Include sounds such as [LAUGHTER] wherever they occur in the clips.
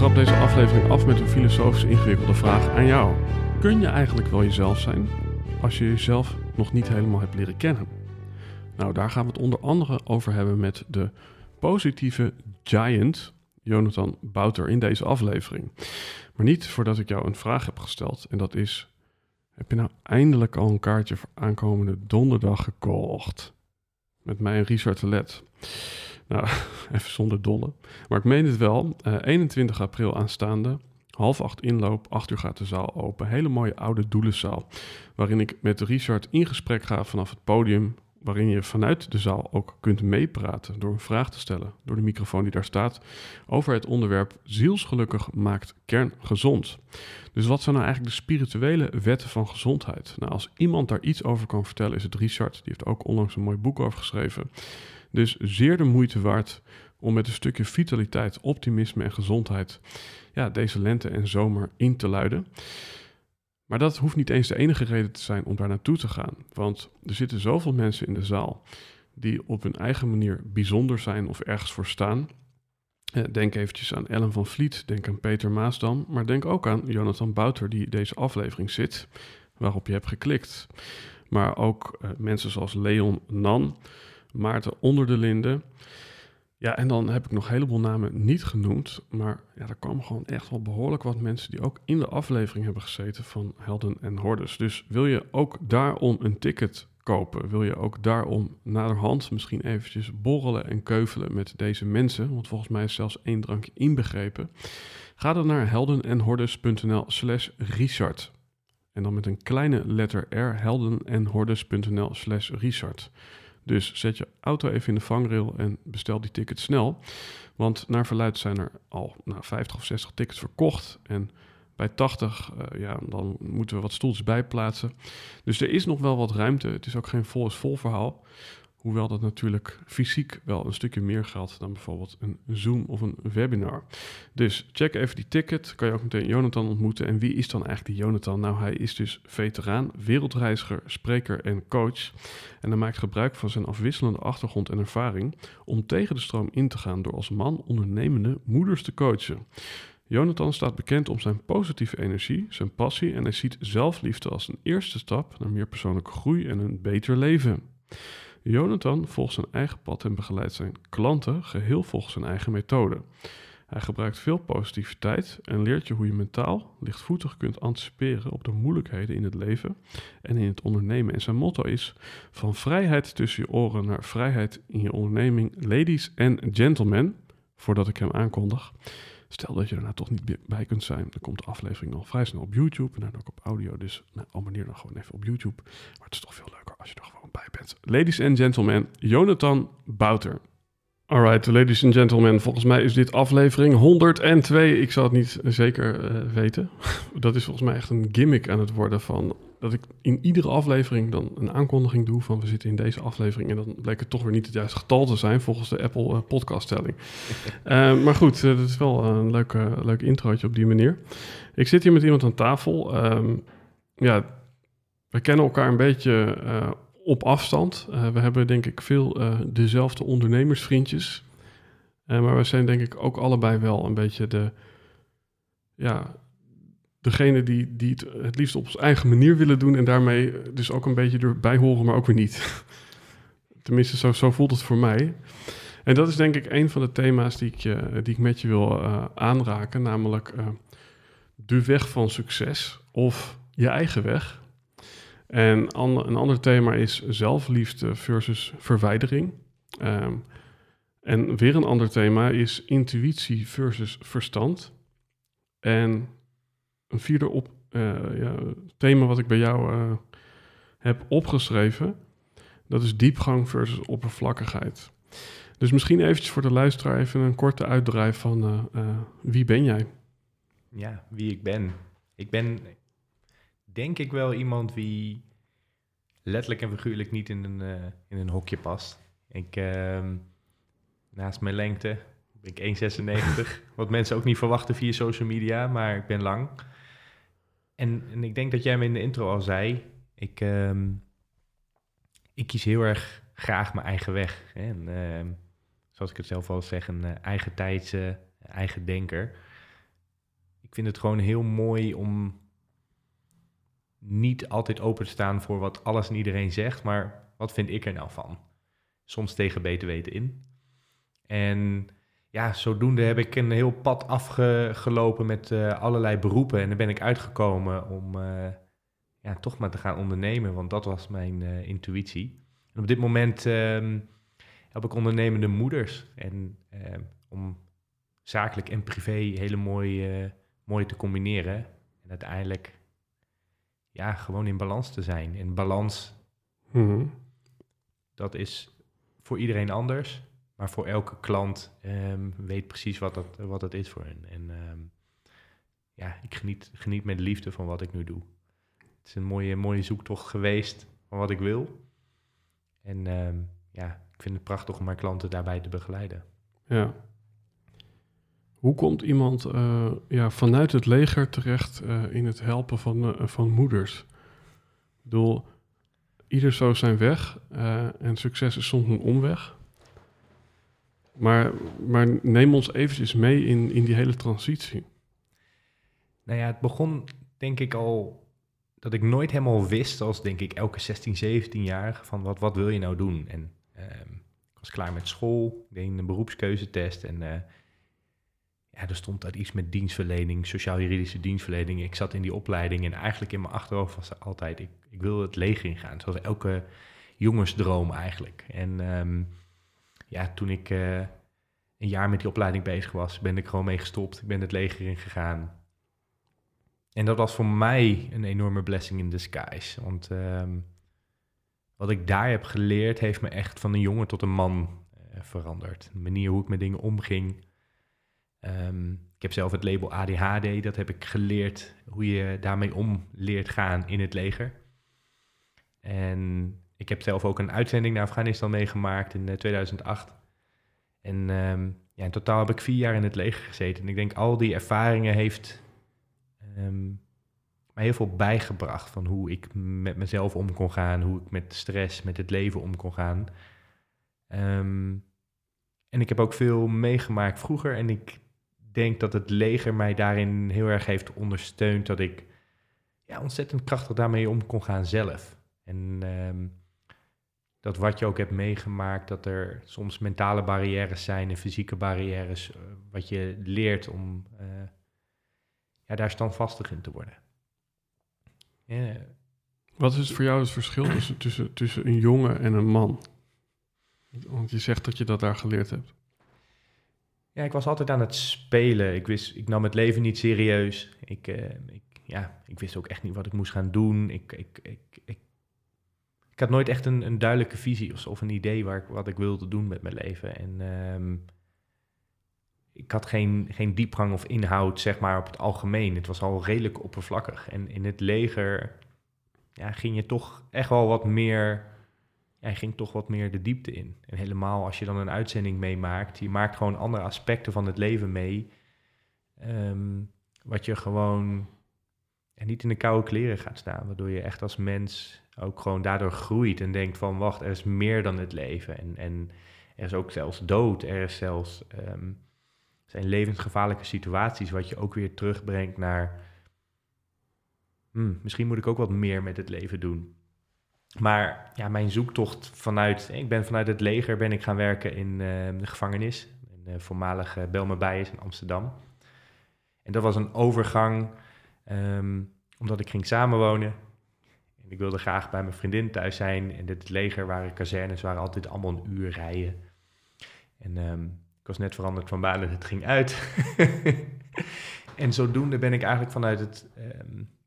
Trap deze aflevering af met een filosofisch ingewikkelde vraag aan jou. Kun je eigenlijk wel jezelf zijn als je jezelf nog niet helemaal hebt leren kennen? Nou, daar gaan we het onder andere over hebben met de positieve giant Jonathan Bouter in deze aflevering. Maar niet voordat ik jou een vraag heb gesteld. En dat is: heb je nou eindelijk al een kaartje voor aankomende donderdag gekocht? Met mij en Richard Let. Nou, [LAUGHS] even zonder dolle. Maar ik meen het wel. Uh, 21 april aanstaande. Half acht inloop, acht uur gaat de zaal open. Hele mooie oude doelenzaal. Waarin ik met Richard in gesprek ga vanaf het podium. Waarin je vanuit de zaal ook kunt meepraten door een vraag te stellen. Door de microfoon die daar staat. Over het onderwerp zielsgelukkig maakt kern gezond. Dus wat zijn nou eigenlijk de spirituele wetten van gezondheid? Nou, als iemand daar iets over kan vertellen is het Richard. Die heeft ook onlangs een mooi boek over geschreven. Dus zeer de moeite waard om met een stukje vitaliteit, optimisme en gezondheid ja, deze lente en zomer in te luiden. Maar dat hoeft niet eens de enige reden te zijn om daar naartoe te gaan. Want er zitten zoveel mensen in de zaal die op hun eigen manier bijzonder zijn of ergens voor staan. Denk eventjes aan Ellen van Vliet, denk aan Peter Maasdam, maar denk ook aan Jonathan Bouter die deze aflevering zit, waarop je hebt geklikt. Maar ook uh, mensen zoals Leon Nan, Maarten Onder de Linden. Ja, en dan heb ik nog een heleboel namen niet genoemd. Maar ja, er kwamen gewoon echt wel behoorlijk wat mensen die ook in de aflevering hebben gezeten van Helden en Hordes. Dus wil je ook daarom een ticket kopen? Wil je ook daarom naderhand misschien eventjes borrelen en keuvelen met deze mensen? Want volgens mij is zelfs één drankje inbegrepen. Ga dan naar heldenenhordes.nl slash Richard. En dan met een kleine letter R, heldenenhordes.nl slash Richard. Dus zet je auto even in de vangrail en bestel die ticket snel. Want naar verluid zijn er al nou, 50 of 60 tickets verkocht. En bij 80, uh, ja, dan moeten we wat stoeltjes bijplaatsen. Dus er is nog wel wat ruimte. Het is ook geen vol is vol verhaal. Hoewel dat natuurlijk fysiek wel een stukje meer geldt dan bijvoorbeeld een Zoom of een webinar. Dus check even die ticket. Kan je ook meteen Jonathan ontmoeten. En wie is dan eigenlijk die Jonathan? Nou, hij is dus veteraan, wereldreiziger, spreker en coach. En hij maakt gebruik van zijn afwisselende achtergrond en ervaring om tegen de stroom in te gaan door als man ondernemende moeders te coachen. Jonathan staat bekend om zijn positieve energie, zijn passie en hij ziet zelfliefde als een eerste stap naar meer persoonlijke groei en een beter leven. Jonathan volgt zijn eigen pad en begeleidt zijn klanten geheel volgens zijn eigen methode. Hij gebruikt veel positiviteit en leert je hoe je mentaal lichtvoetig kunt anticiperen op de moeilijkheden in het leven en in het ondernemen. En zijn motto is: van vrijheid tussen je oren naar vrijheid in je onderneming. Ladies and gentlemen, voordat ik hem aankondig. Stel dat je er nou toch niet bij kunt zijn, dan komt de aflevering al vrij snel op YouTube en dan ook op audio. Dus nou, abonneer dan gewoon even op YouTube. Maar het is toch veel leuker als je er gewoon Ladies and gentlemen, Jonathan Bouter. Alright, ladies and gentlemen, volgens mij is dit aflevering 102. Ik zal het niet zeker uh, weten. [LAUGHS] Dat is volgens mij echt een gimmick aan het worden van dat ik in iedere aflevering dan een aankondiging doe van we zitten in deze aflevering en dan bleek het toch weer niet het juiste getal te zijn volgens de Apple uh, podcaststelling. uh, [LAUGHS] maar goed, dat is wel een leuk, leuk introotje op die manier. Ik zit hier met iemand aan tafel. Um, ja, we kennen elkaar een beetje op afstand. we hebben denk ik veel dezelfde ondernemersvriendjes. maar we zijn denk ik ook allebei wel een beetje de ja, degene die, die het het liefst op zijn eigen manier willen doen en daarmee dus ook een beetje erbij horen, maar ook weer niet. [LAUGHS] Tenminste, zo, zo voelt het voor mij. En dat is denk ik een van de thema's die ik, die ik met je wil aanraken, namelijk de weg van succes of je eigen weg. En een ander thema is zelfliefde versus verwijdering. Um, en weer een ander thema is intuïtie versus verstand. En een vierde op, uh, ja, thema wat ik bij jou uh, heb opgeschreven, dat is diepgang versus oppervlakkigheid. Dus misschien eventjes voor de luisteraar even een korte uitdrijf van uh, wie ben jij? Ja, wie ik ben. Ik ben denk ik wel iemand wie letterlijk en figuurlijk niet in een, in een hokje past. Ik, ehm, naast mijn lengte ben ik 1,96. [LAUGHS] wat mensen ook niet verwachten via social media, maar ik ben lang. En, en ik denk dat jij me in de intro al zei, ik, um, ik kies heel erg graag mijn eigen weg. Hè? En, uh, zoals ik het zelf al zeg, een uh, eigen tijdse, eigen denker. Ik vind het gewoon heel mooi om niet altijd open te staan voor wat alles en iedereen zegt, maar wat vind ik er nou van? Soms tegen beter weten in. En ja, zodoende heb ik een heel pad afgelopen met uh, allerlei beroepen. En dan ben ik uitgekomen om uh, ja, toch maar te gaan ondernemen, want dat was mijn uh, intuïtie. En op dit moment um, heb ik ondernemende moeders. En om zakelijk en privé hele mooi, mooi te combineren. En uiteindelijk ja, gewoon in balans te zijn. En balans, mm -hmm. dat is voor iedereen anders. Maar voor elke klant um, weet precies wat dat, wat dat is voor hen. En um, ja, ik geniet, geniet met liefde van wat ik nu doe. Het is een mooie, mooie zoektocht geweest van wat ik wil. En um, ja, ik vind het prachtig om mijn klanten daarbij te begeleiden. Ja. Hoe komt iemand uh, ja, vanuit het leger terecht uh, in het helpen van, uh, van moeders? Ik bedoel, ieder zo zijn weg en succes is soms een omweg. Maar, maar neem ons eventjes mee in, in die hele transitie. Nou ja, het begon denk ik al dat ik nooit helemaal wist, als denk ik elke 16, 17-jarige, van wat, wat wil je nou doen? En uh, ik was klaar met school, deed een beroepskeuzetest en ja, er stond daar iets met dienstverlening, sociaal-juridische dienstverlening. Ik zat in die opleiding en eigenlijk in mijn achterhoofd was er altijd, ik, ik wil het leger ingaan. Zoals elke jongensdroom eigenlijk. En um, ja, toen ik uh, een jaar met die opleiding bezig was, ben ik gewoon mee gestopt. Ik ben het leger ingegaan. En dat was voor mij een enorme blessing in disguise. Want um, wat ik daar heb geleerd, heeft me echt van een jongen tot een man uh, veranderd. De manier hoe ik met dingen omging. Um, ik heb zelf het label ADHD, dat heb ik geleerd hoe je daarmee om leert gaan in het leger. En ik heb zelf ook een uitzending naar Afghanistan meegemaakt in 2008. Eh, en um, ja, in totaal heb ik vier jaar in het leger gezeten. En ik denk al die ervaringen heeft um, mij heel veel bijgebracht van hoe ik met mezelf om kon gaan, hoe ik met stress, met het leven om kon gaan. En ik heb ook veel meegemaakt vroeger en ik denk dat het leger mij daarin heel erg heeft ondersteund dat ik ja, ontzettend krachtig daarmee om kon gaan zelf. En um, dat wat je ook hebt meegemaakt, dat er soms mentale barrières zijn en fysieke barrières, uh, wat je leert om uh, ja, daar standvastig in te worden. Wat is voor jou het verschil tussen, tussen, tussen een jongen en een man? Want je zegt dat je dat daar geleerd hebt. Ja, ik was altijd aan het spelen. Ik, wist, ik nam het leven niet serieus. Ik, uh, ik, ja, ik wist ook echt niet wat ik moest gaan doen. Ik, ik, ik, ik ik had nooit echt een, een duidelijke visie of, of, een idee waar ik, wat ik wilde doen met mijn leven. En um, ik had geen, geen diepgang of inhoud, zeg maar, op het algemeen. Het was al redelijk oppervlakkig. En in het leger ja, ging je toch echt wel wat meer... Ja, ging toch wat meer de diepte in. En helemaal als je dan een uitzending meemaakt... je maakt gewoon andere aspecten van het leven mee... Um, wat je gewoon en niet in de koude kleren gaat staan. Waardoor je echt als mens ook gewoon daardoor groeit en denkt van wacht, er is meer dan het leven. En, en er is ook zelfs dood, er is zelfs um, zijn levensgevaarlijke situaties, wat je ook weer terugbrengt naar hmm, misschien moet ik ook wat meer met het leven doen. Maar ja, mijn zoektocht vanuit... Ik ben vanuit het leger ben ik gaan werken in uh, de gevangenis. In de voormalige Belmer Bijers in Amsterdam. En dat was een overgang, um, omdat ik ging samenwonen. En ik wilde graag bij mijn vriendin thuis zijn. En het leger waren kazernes, waren altijd allemaal een uur rijden. En um, ik was net veranderd van baan en het ging uit. [LAUGHS] en zodoende ben ik eigenlijk vanuit het... Um,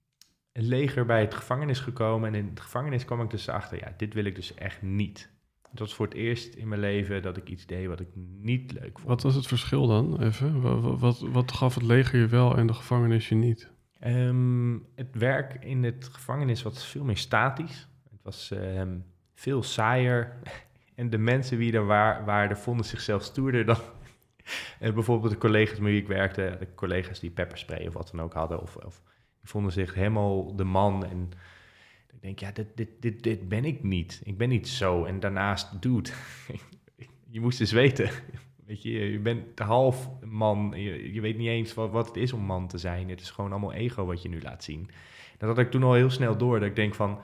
het leger bij het gevangenis gekomen. En in het gevangenis kwam ik dus achter, ja, dit wil ik dus echt niet. Het was voor het eerst in mijn leven dat ik iets deed wat ik niet leuk vond. Wat was het verschil dan, even? Wat, wat, wat gaf het leger je wel en de gevangenis je niet? Um, het werk in het gevangenis was veel meer statisch. Het was um, veel saaier. [LAUGHS] en de mensen die er waar, waren, vonden zichzelf stoerder dan... [LAUGHS] bijvoorbeeld de collega's met wie ik werkte, de collega's die pepperspray of wat dan ook hadden, of, of vonden zich helemaal de man. En ik denk, ja, dit, dit, dit, dit ben ik niet. Ik ben niet zo. En daarnaast, dude, [LAUGHS] je moest eens weten. Weet je, je bent de half man. Je, je weet niet eens wat, wat het is om man te zijn. Het is gewoon allemaal ego wat je nu laat zien. Dat had ik toen al heel snel door. Dat ik denk van,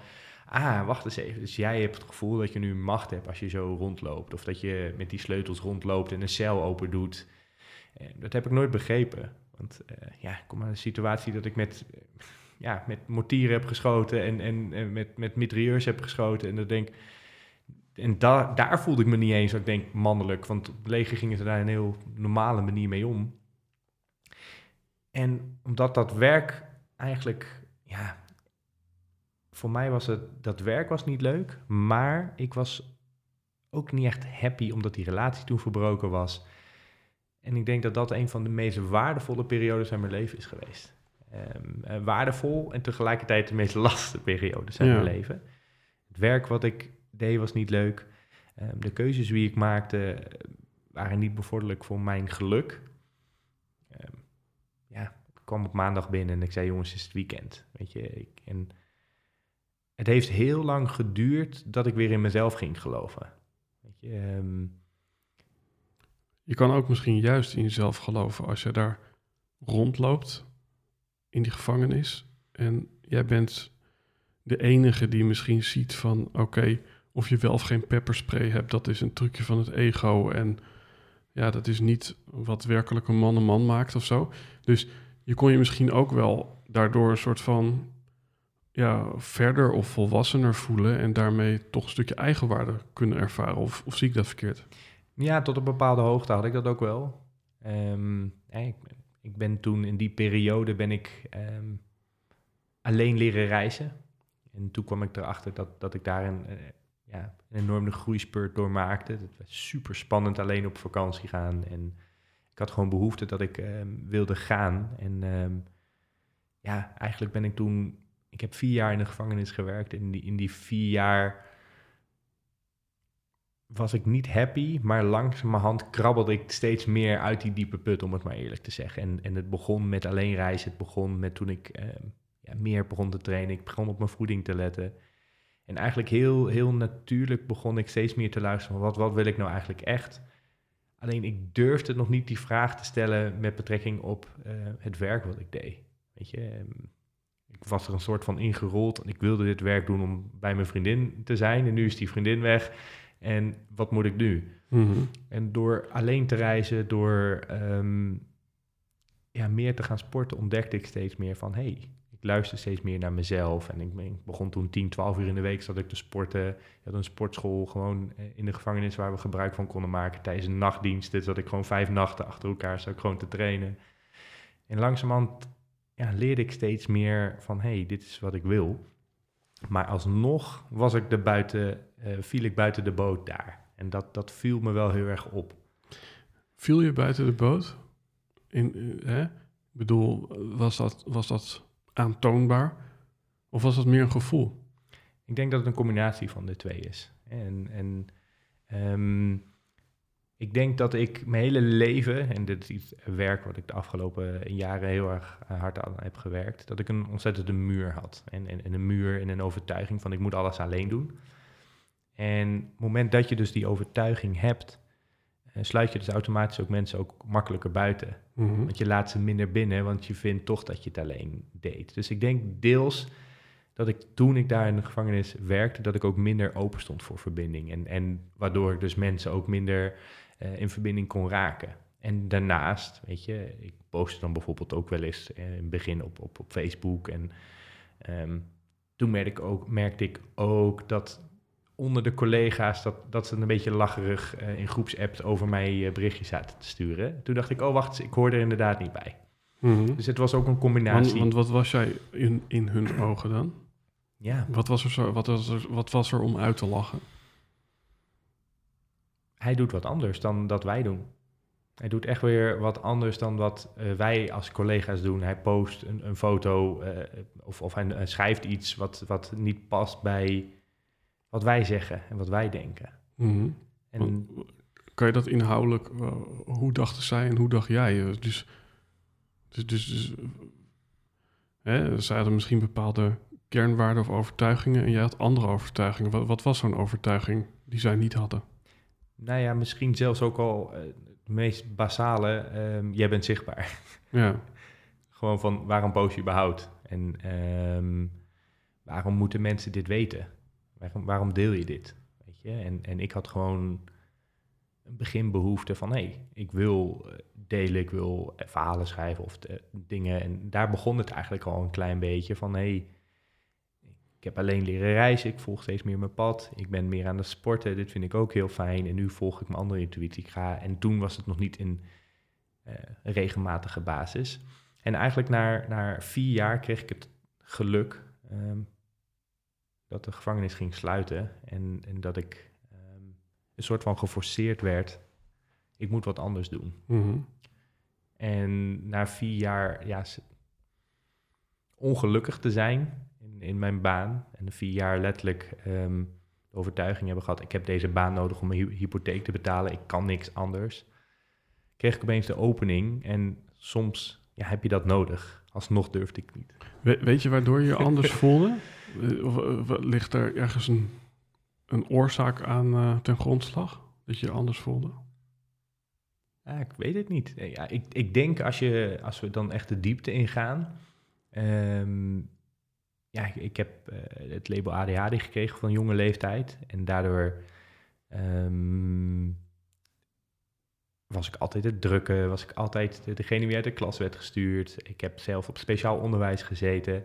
ah, wacht eens even. Dus jij hebt het gevoel dat je nu macht hebt als je zo rondloopt. Of dat je met die sleutels rondloopt en een cel open doet. Dat heb ik nooit begrepen. Want uh, ja, ik kom aan de situatie dat ik met, uh, ja, met mortieren heb geschoten en, en, en met, met mitrailleurs heb geschoten. En dat denk en da daar voelde ik me niet eens, ik denk, mannelijk. Want het leger ging er daar een heel normale manier mee om. En omdat dat werk eigenlijk, ja, voor mij was het, dat werk was niet leuk. Maar ik was ook niet echt happy omdat die relatie toen verbroken was. En ik denk dat dat een van de meest waardevolle periodes in mijn leven is geweest. Um, waardevol en tegelijkertijd de meest lastige periodes in ja. mijn leven. Het werk wat ik deed was niet leuk. Um, de keuzes die ik maakte eh, waren niet bevorderlijk voor mijn geluk. Um, ja, ik kwam op maandag binnen en ik zei: Jongens, het is het weekend. Weet je, ik, en het heeft heel lang geduurd dat ik weer in mezelf ging geloven. Weet je, je kan ook misschien juist in jezelf geloven als je daar rondloopt in die gevangenis. En jij bent de enige die misschien ziet van oké, of je wel of geen pepperspray hebt, dat is een trucje van het ego. En ja, dat is niet wat werkelijk een man een man maakt of zo. Dus je kon je misschien ook wel daardoor een soort van ja, verder of volwassener voelen en daarmee toch een stukje eigenwaarde kunnen ervaren. Of, of zie ik dat verkeerd? Ja, tot een bepaalde hoogte had ik dat ook wel. Um, ik, ik, ben toen in die periode ben ik um, alleen leren reizen. En toen kwam ik erachter dat, dat ik daar een, uh, ja, een enorme groeispurt door maakte. Het was super spannend alleen op vakantie gaan. En ik had gewoon behoefte dat ik um, wilde gaan. En ja, eigenlijk ben ik toen... Ik heb vier jaar in de gevangenis gewerkt. En in die, in die vier jaar was ik niet happy, maar langzamerhand krabbelde ik steeds meer uit die diepe put, om het maar eerlijk te zeggen. En, en het begon met alleen reizen, het begon met toen ik eh, ja, meer begon te trainen, ik begon op mijn voeding te letten. En eigenlijk heel, heel natuurlijk begon ik steeds meer te luisteren van wat, wat wil ik nou eigenlijk echt? Alleen ik durfde nog niet die vraag te stellen met betrekking op uh, het werk wat ik deed. Weet je, ehm, ik was er een soort van ingerold en ik wilde dit werk doen om bij mijn vriendin te zijn. En nu is die vriendin weg. En wat moet ik nu? Mm -hmm. En door alleen te reizen, door um, ja, meer te gaan sporten, ontdekte ik steeds meer van... hey, ik luister steeds meer naar mezelf. En ik, ik, begon toen 10, 12 uur in de week zat ik te sporten. Ik had een sportschool gewoon eh, in de gevangenis waar we gebruik van konden maken. Tijdens een nachtdienst zat ik gewoon vijf nachten achter elkaar zat gewoon te trainen. En langzamerhand ja, leerde ik steeds meer van... hey, dit is wat ik wil. Maar alsnog was ik er buiten, uh, viel ik buiten de boot daar. En dat, dat viel me wel heel erg op. Viel je buiten de boot? In, uh, hè? Ik bedoel, was dat, was dat aantoonbaar? Of was dat meer een gevoel? Ik denk dat het een combinatie van de twee is. En, en um, ik denk dat ik mijn hele leven, en dit is iets werk wat ik de afgelopen jaren heel erg eh, hard aan heb gewerkt, dat ik een ontzettende muur had. En, en, en een muur en een overtuiging van ik moet alles alleen doen. En op het moment dat je dus die overtuiging hebt, uh, sluit je dus automatisch ook mensen ook makkelijker buiten. Mm -hmm. Want je laat ze minder binnen, want je vindt toch dat je het alleen deed. Dus ik denk deels dat ik toen ik daar in de gevangenis werkte, dat ik ook minder open stond voor verbinding. En, en waardoor ik dus mensen ook minder eh, in verbinding kon raken. En daarnaast, weet je, ik postte dan bijvoorbeeld ook wel eens eh, in het begin op, op, op Facebook. En ehm, toen merkte ik, ook, merkte ik ook dat onder de collega's dat, dat ze een beetje lacherig uh, in groepsapps over mij berichtjes zaten te sturen. Toen dacht ik, oh wacht, ik hoor er inderdaad niet bij. Mhm. Dus het was ook een combinatie. Want, want wat was jij in, in hun ogen dan? ja, Wat was, er zo, wat, was er, wat was er om uit te lachen? hij doet wat anders dan dat wij doen. Hij doet echt weer wat anders dan wat eh, wij als collega's doen. Hij post een, een foto of, of hij, hij schrijft iets wat, wat niet past bij wat wij zeggen en wat wij denken. Mhm. En kan je dat inhoudelijk, hoe dachten zij en hoe dacht jij? Eh, Dus, dus, dus, dus hè, zij hadden misschien bepaalde kernwaarden of overtuigingen en jij had andere overtuigingen. Wat, wat was zo'n overtuiging die zij niet hadden? nou ja, misschien zelfs ook al eh, het meest basale, ehm, jij bent zichtbaar. [LAUGHS] Ja, Gewoon van waarom post je überhaupt? En ehm, waarom moeten mensen dit weten? Waarom, waarom deel je dit? Weet je? En, en ik had gewoon een beginbehoefte van hé, hey, ik wil eh, delen, ik wil eh, verhalen schrijven of de- dingen. En daar begon het eigenlijk al een klein beetje van hé, hey, ik heb alleen leren reizen, ik volg steeds meer mijn pad. Ik ben meer aan het sporten, dit vind ik ook heel fijn. En nu volg ik mijn andere intuïtie. Ik ga, en toen was het nog niet in eh, regelmatige basis. En eigenlijk na, na vier jaar kreeg ik het geluk ehm, dat de gevangenis ging sluiten. En, en dat ik ehm, een soort van geforceerd werd. Ik moet wat anders doen. Mhm. En na vier jaar ja, ongelukkig te zijn in, in mijn baan. En vier jaar letterlijk ehm, de overtuiging hebben gehad... ik heb deze baan nodig om mijn hy- hypotheek te betalen. Ik kan niks anders. Kreeg ik opeens de opening. En soms ja, heb je dat nodig. Alsnog durfde ik niet. We- weet je waardoor je je anders [LAUGHS] voelde? Eh, Of, eh, ligt er ergens een, een oorzaak aan eh, ten grondslag? Dat je je anders voelde? Ja, ik weet het niet. Ja, ik, ik denk als, je, als we dan echt de diepte ingaan. ehm, ja, ik, ik heb eh, het label ADHD gekregen van jonge leeftijd. En daardoor ehm, was ik altijd het drukke, was ik altijd de- degene die uit de klas werd gestuurd. Ik heb zelf op speciaal onderwijs gezeten.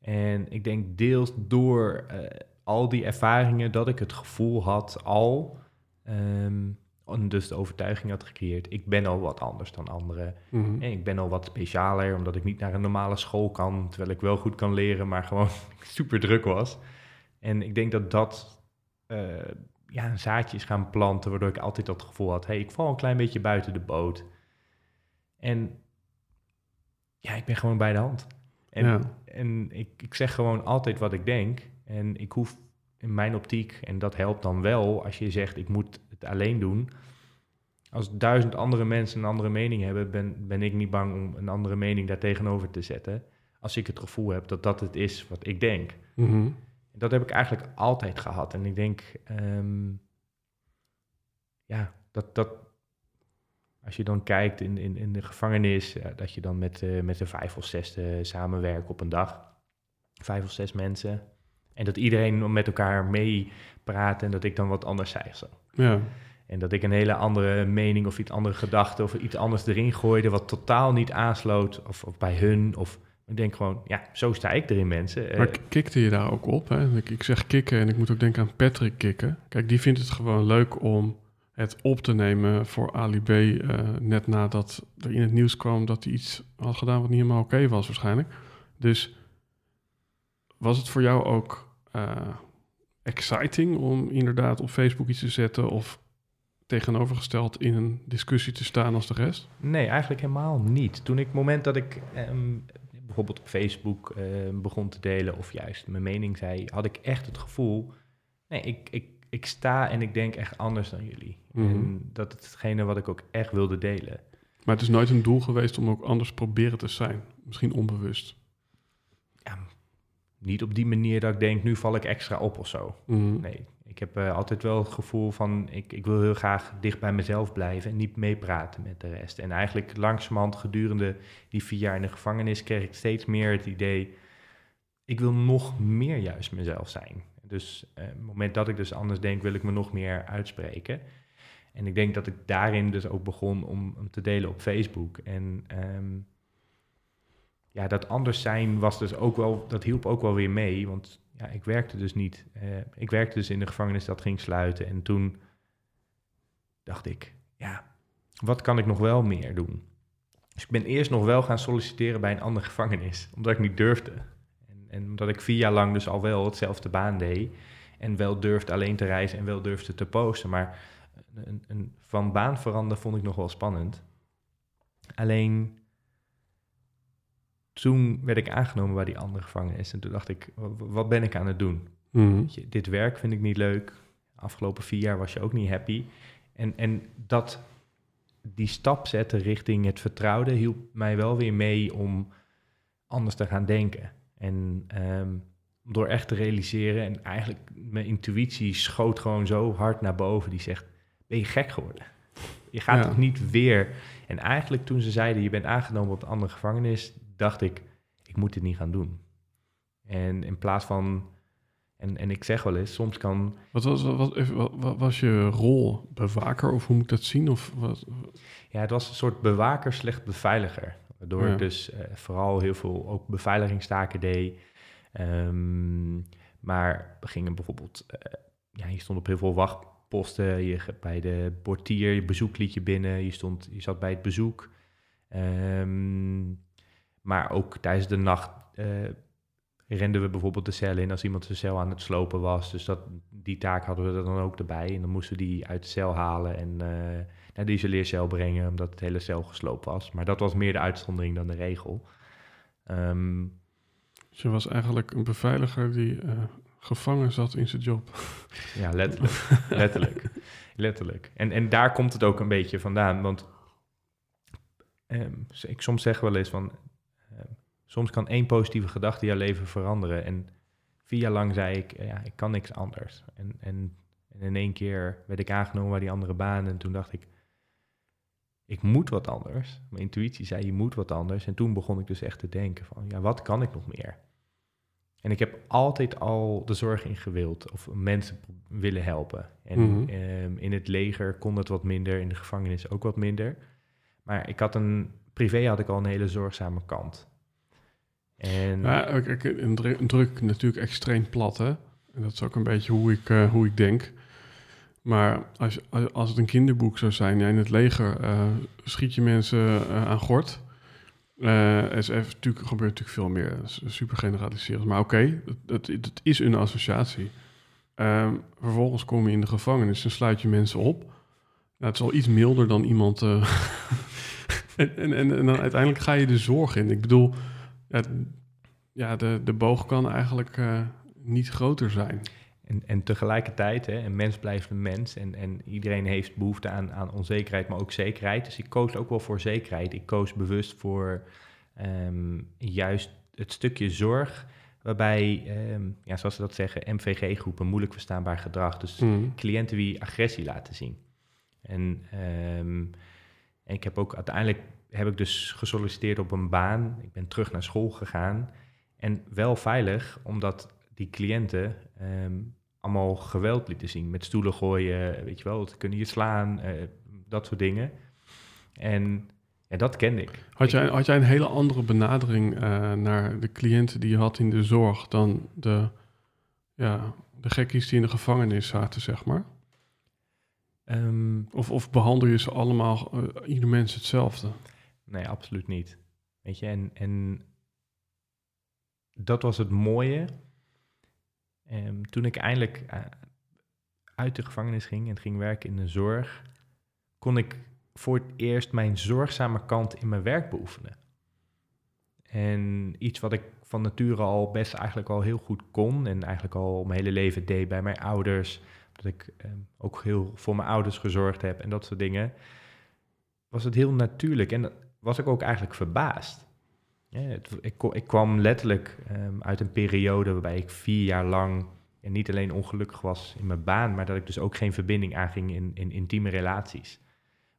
En ik denk deels door eh, al die ervaringen dat ik het gevoel had al. ehm, en dus de overtuiging had gecreëerd. Ik ben al wat anders dan anderen. Mhm. En ik ben al wat specialer, omdat ik niet naar een normale school kan. Terwijl ik wel goed kan leren, maar gewoon [LAUGHS] super druk was. En ik denk dat dat eh, ja, een zaadje is gaan planten, waardoor ik altijd dat gevoel had: hey, ik val een klein beetje buiten de boot. En ja, ik ben gewoon bij de hand. En, Ja. en ik, ik zeg gewoon altijd wat ik denk. En ik hoef in mijn optiek, en dat helpt dan wel als je zegt: ik moet het alleen doen. Als duizend andere mensen een andere mening hebben, ben, ben ik niet bang om een andere mening daar tegenover te zetten. Als ik het gevoel heb dat dat het is wat ik denk. Mhm. Dat heb ik eigenlijk altijd gehad. En ik denk, ehm, ja, dat, dat als je dan kijkt in, in, in de gevangenis, ja, dat je dan met, eh, met de vijf of zes eh, samenwerkt op een dag. Vijf of zes mensen. En dat iedereen met elkaar meepraat en dat ik dan wat anders zei. Zo. Ja. En dat ik een hele andere mening of iets andere gedachte of iets anders erin gooide, wat totaal niet aansloot of, of bij hun. Of ik denk gewoon, ja, zo sta ik erin, mensen. Eh, Maar kikte je daar ook op? Hè? Ik, ik zeg kikken en ik moet ook denken aan Patrick kikken. Kijk, die vindt het gewoon leuk om het op te nemen voor Ali B. eh, net nadat er in het nieuws kwam dat hij iets had gedaan wat niet helemaal oké was waarschijnlijk. Dus was het voor jou ook eh, exciting om inderdaad op Facebook iets te zetten of tegenovergesteld in een discussie te staan als de rest? Nee, eigenlijk helemaal niet. Toen ik, het moment dat ik ehm, bijvoorbeeld op Facebook ehm, begon te delen of juist mijn mening zei, had ik echt het gevoel, nee, ik, ik, ik sta en ik denk echt anders dan jullie. Mhm. En dat is hetgene wat ik ook echt wilde delen. Maar het is nooit een doel geweest om ook anders proberen te zijn. Misschien onbewust. Ja, niet op die manier dat ik denk, nu val ik extra op of zo. Mhm. Nee, ik heb eh, altijd wel het gevoel van, ik, ik wil heel graag dicht bij mezelf blijven en niet meepraten met de rest. En eigenlijk langzamerhand gedurende die vier jaar in de gevangenis kreeg ik steeds meer het idee, ik wil nog meer juist mezelf zijn. Dus uh, op het moment dat ik dus anders denk, wil ik me nog meer uitspreken. En ik denk dat ik daarin dus ook begon om, om te delen op Facebook. En um, ja, dat anders zijn was dus ook wel, dat hielp ook wel weer mee. Want ja, ik werkte dus niet. Uh, ik werkte dus in de gevangenis dat ging sluiten. En toen dacht ik, ja, wat kan ik nog wel meer doen? Dus ik ben eerst nog wel gaan solliciteren bij een andere gevangenis, omdat ik niet durfde. En, en omdat ik vier jaar lang dus al wel hetzelfde baan deed. En wel durfde alleen te reizen en wel durfde te posten. Maar een, een, van baan veranderen vond ik nog wel spannend. Alleen toen werd ik aangenomen bij die andere gevangenis. En toen dacht ik, wat ben ik aan het doen? Mhm. Je, dit werk vind ik niet leuk. Afgelopen vier jaar was je ook niet happy. En, en dat, die stap zetten richting het vertrouwde hielp mij wel weer mee om anders te gaan denken. En ehm, door echt te realiseren, en eigenlijk mijn intuïtie schoot gewoon zo hard naar boven, die zegt, ben je gek geworden? Je gaat Ja. toch niet weer... En eigenlijk toen ze zeiden, je bent aangenomen op de andere gevangenis, dacht ik, ik moet dit niet gaan doen. En in plaats van... En, en ik zeg wel eens, soms kan Wat was, wat, wat, even, wat, wat was je rol? Bewaker of hoe moet ik dat zien? Of wat? Ja, het was een soort bewaker, slecht beveiliger. Waardoor Ja. ik dus eh, vooral heel veel ook beveiligingstaken deed. Ehm, maar we gingen bijvoorbeeld, eh, ja, je stond op heel veel wachtposten. Je, bij de portier, je bezoek liet je binnen. Je, stond, je zat bij het bezoek. Ehm, maar ook tijdens de nacht eh, renden we bijvoorbeeld de cel in als iemand zijn cel aan het slopen was. Dus dat, die taak hadden we er dan ook erbij. En dan moesten we die uit de cel halen en eh, naar de isoleercel brengen, omdat het hele cel gesloopt was. Maar dat was meer de uitzondering dan de regel. Ehm, Dus je was eigenlijk een beveiliger die eh, gevangen zat in zijn job. [LAUGHS] ja, letterlijk. letterlijk. letterlijk. En, en daar komt het ook een beetje vandaan. Want ehm, ik soms zeg wel eens van... soms kan één positieve gedachte jouw leven veranderen. En vier jaar lang zei ik, ja, ik kan niks anders. En, en, en in één keer werd ik aangenomen bij die andere baan. En toen dacht ik, ik moet wat anders. Mijn intuïtie zei, je moet wat anders. En toen begon ik dus echt te denken van, ja, wat kan ik nog meer? En ik heb altijd al de zorg in gewild of mensen willen helpen. En Mhm. ehm, in het leger kon het wat minder, in de gevangenis ook wat minder. Maar ik had een, privé had ik al een hele zorgzame kant. En Ja, een druk natuurlijk extreem plat, hè? En dat is ook een beetje hoe ik, eh, hoe ik denk. Maar als, als- het een kinderboek zou zijn, ja, in het leger eh, schiet je mensen eh, aan gort. Even, natuurlijk, gebeurt natuurlijk veel meer, super generaliserend. Maar oké, het, het, het is een associatie. Ehm, vervolgens kom je in de gevangenis en sluit je mensen op. Nou, het is al iets milder dan iemand... [LAUGHS] en, en, en, en dan uiteindelijk ga je de zorg in. Ik bedoel, ja, ja, de, de boog kan eigenlijk eh, niet groter zijn. En, en tegelijkertijd, hè, een mens blijft een mens en, en iedereen heeft behoefte aan, aan onzekerheid, maar ook zekerheid. Dus ik koos ook wel voor zekerheid. Ik koos bewust voor ehm, juist het stukje zorg, waarbij, ehm, ja, zoals ze dat zeggen, MVG-groepen, moeilijk verstaanbaar gedrag. Dus Mm. cliënten die agressie laten zien. En, ehm, en ik heb ook uiteindelijk heb ik dus gesolliciteerd op een baan. Ik ben terug naar school gegaan. En wel veilig, omdat die cliënten ehm, allemaal geweld lieten zien. Met stoelen gooien, weet je wel, ze kunnen je slaan, eh, dat soort dingen. En ja, dat kende ik. Had, jij, had jij een hele andere benadering eh, naar de cliënten die je had in de zorg dan de, ja, de gekkies die in de gevangenis zaten, zeg maar? Ehm, Of, of behandel je ze allemaal, eh, ieder mens hetzelfde? Nee, absoluut niet. Weet je, en, en dat was het mooie. Ehm, toen ik eindelijk eh, uit de gevangenis ging en ging werken in de zorg, kon ik voor het eerst mijn zorgzame kant in mijn werk beoefenen. En iets wat ik van nature al best eigenlijk al heel goed kon en eigenlijk al mijn hele leven deed bij mijn ouders, dat ik ehm, ook heel voor mijn ouders gezorgd heb en dat soort dingen, was het heel natuurlijk. En was ik ook eigenlijk verbaasd. Ik, ik kwam letterlijk ehm, uit een periode waarbij ik vier jaar lang en niet alleen ongelukkig was in mijn baan, maar dat ik dus ook geen verbinding aanging in, in intieme relaties.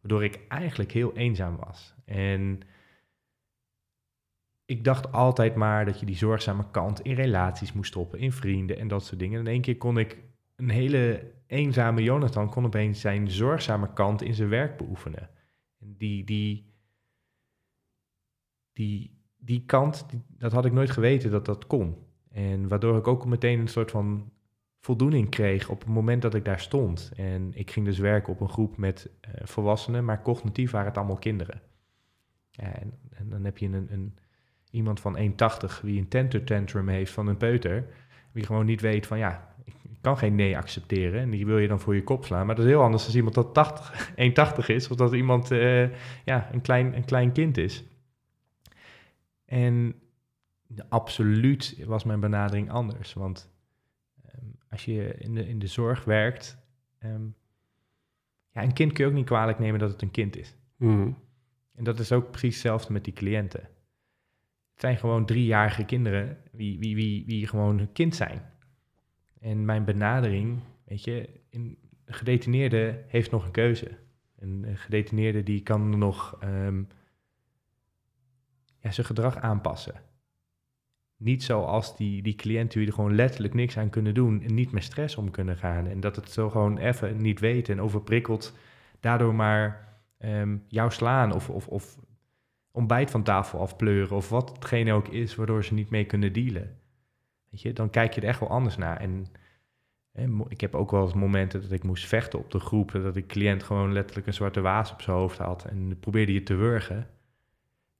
Waardoor ik eigenlijk heel eenzaam was. En ik dacht altijd maar dat je die zorgzame kant in relaties moest stoppen, in vrienden en dat soort dingen. En in één keer kon ik een hele eenzame Jonathan kon opeens zijn zorgzame kant in zijn werk beoefenen. En die, die, die, die kant, dat had ik nooit geweten dat dat kon. En waardoor ik ook meteen een soort van voldoening kreeg op het moment dat ik daar stond. En ik ging dus werken op een groep met uh, volwassenen, maar cognitief waren het allemaal kinderen. En, dan heb je een, een iemand van 1,80 wie een tenter tantrum heeft van een peuter, wie gewoon niet weet van ja, ik kan geen nee accepteren en die wil je dan voor je kop slaan. Maar dat is heel anders als iemand dat 80, 1,80 [LAUGHS] is of dat iemand uh, ja, een, klein, een klein kind is. En absoluut was mijn benadering anders, want um, als je in de, in de zorg werkt, um, ja, een kind kun je ook niet kwalijk nemen dat het een kind is. Mm. En dat is ook precies hetzelfde met die cliënten. Het zijn gewoon driejarige kinderen wie, wie, wie, wie gewoon een kind zijn. En mijn benadering, weet je, een gedetineerde heeft nog een keuze. Een gedetineerde die kan nog um, ja, zijn gedrag aanpassen. Niet zoals die, die cliënten die er gewoon letterlijk niks aan kunnen doen en niet met stress om kunnen gaan. En dat het zo gewoon even niet weten en overprikkeld, daardoor maar um, jou slaan of, of, of ontbijt van tafel afpleuren of wat hetgene ook is waardoor ze niet mee kunnen dealen. Weet je, dan kijk je er echt wel anders naar. En, ik heb ook wel eens momenten dat ik moest vechten op de groep, dat ik cliënt gewoon letterlijk een zwarte waas op zijn hoofd had en probeerde je te wurgen.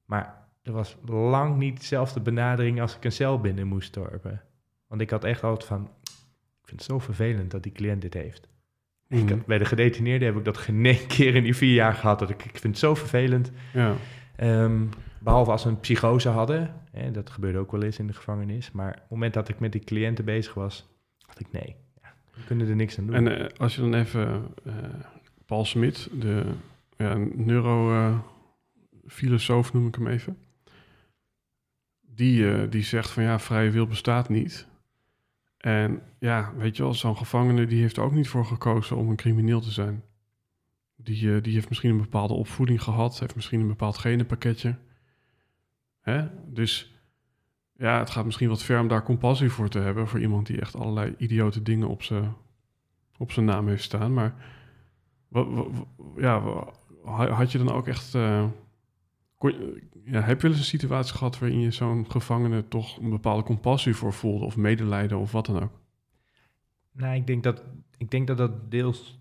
Maar er was lang niet dezelfde benadering als ik een cel binnen moest storpen. Want ik had echt altijd van, ik vind het zo vervelend dat die cliënt dit heeft. Mm -hmm. bij de gedetineerden heb ik dat geen keer in die vier jaar gehad. Dat ik, ik vind het zo vervelend. Ja. Um, behalve als ze een psychose hadden. Hè, dat gebeurde ook wel eens in de gevangenis. Maar op het moment dat ik met die cliënten bezig was, dacht ik nee, ja, we kunnen er niks aan doen. En uh, als je dan even uh, Paul Smit, de ja, neurofilosoof uh, noem ik hem even. Die, die zegt van ja, vrije wil bestaat niet. En ja, weet je wel, zo'n gevangene die heeft er ook niet voor gekozen om een crimineel te zijn. Die, uh, die heeft misschien een bepaalde opvoeding gehad, heeft misschien een bepaald genenpakketje. Hè? Dus ja, het gaat misschien wat ver om daar compassie voor te hebben. Voor iemand die echt allerlei idiote dingen op zijn op zijn naam heeft staan. Maar wat, ja, had je dan ook echt. Uh, kon, ja, heb je wel eens een situatie gehad waarin je zo'n gevangene toch een bepaalde compassie voor voelde, of medelijden of wat dan ook? Nou, ik denk dat ik denk dat, dat deels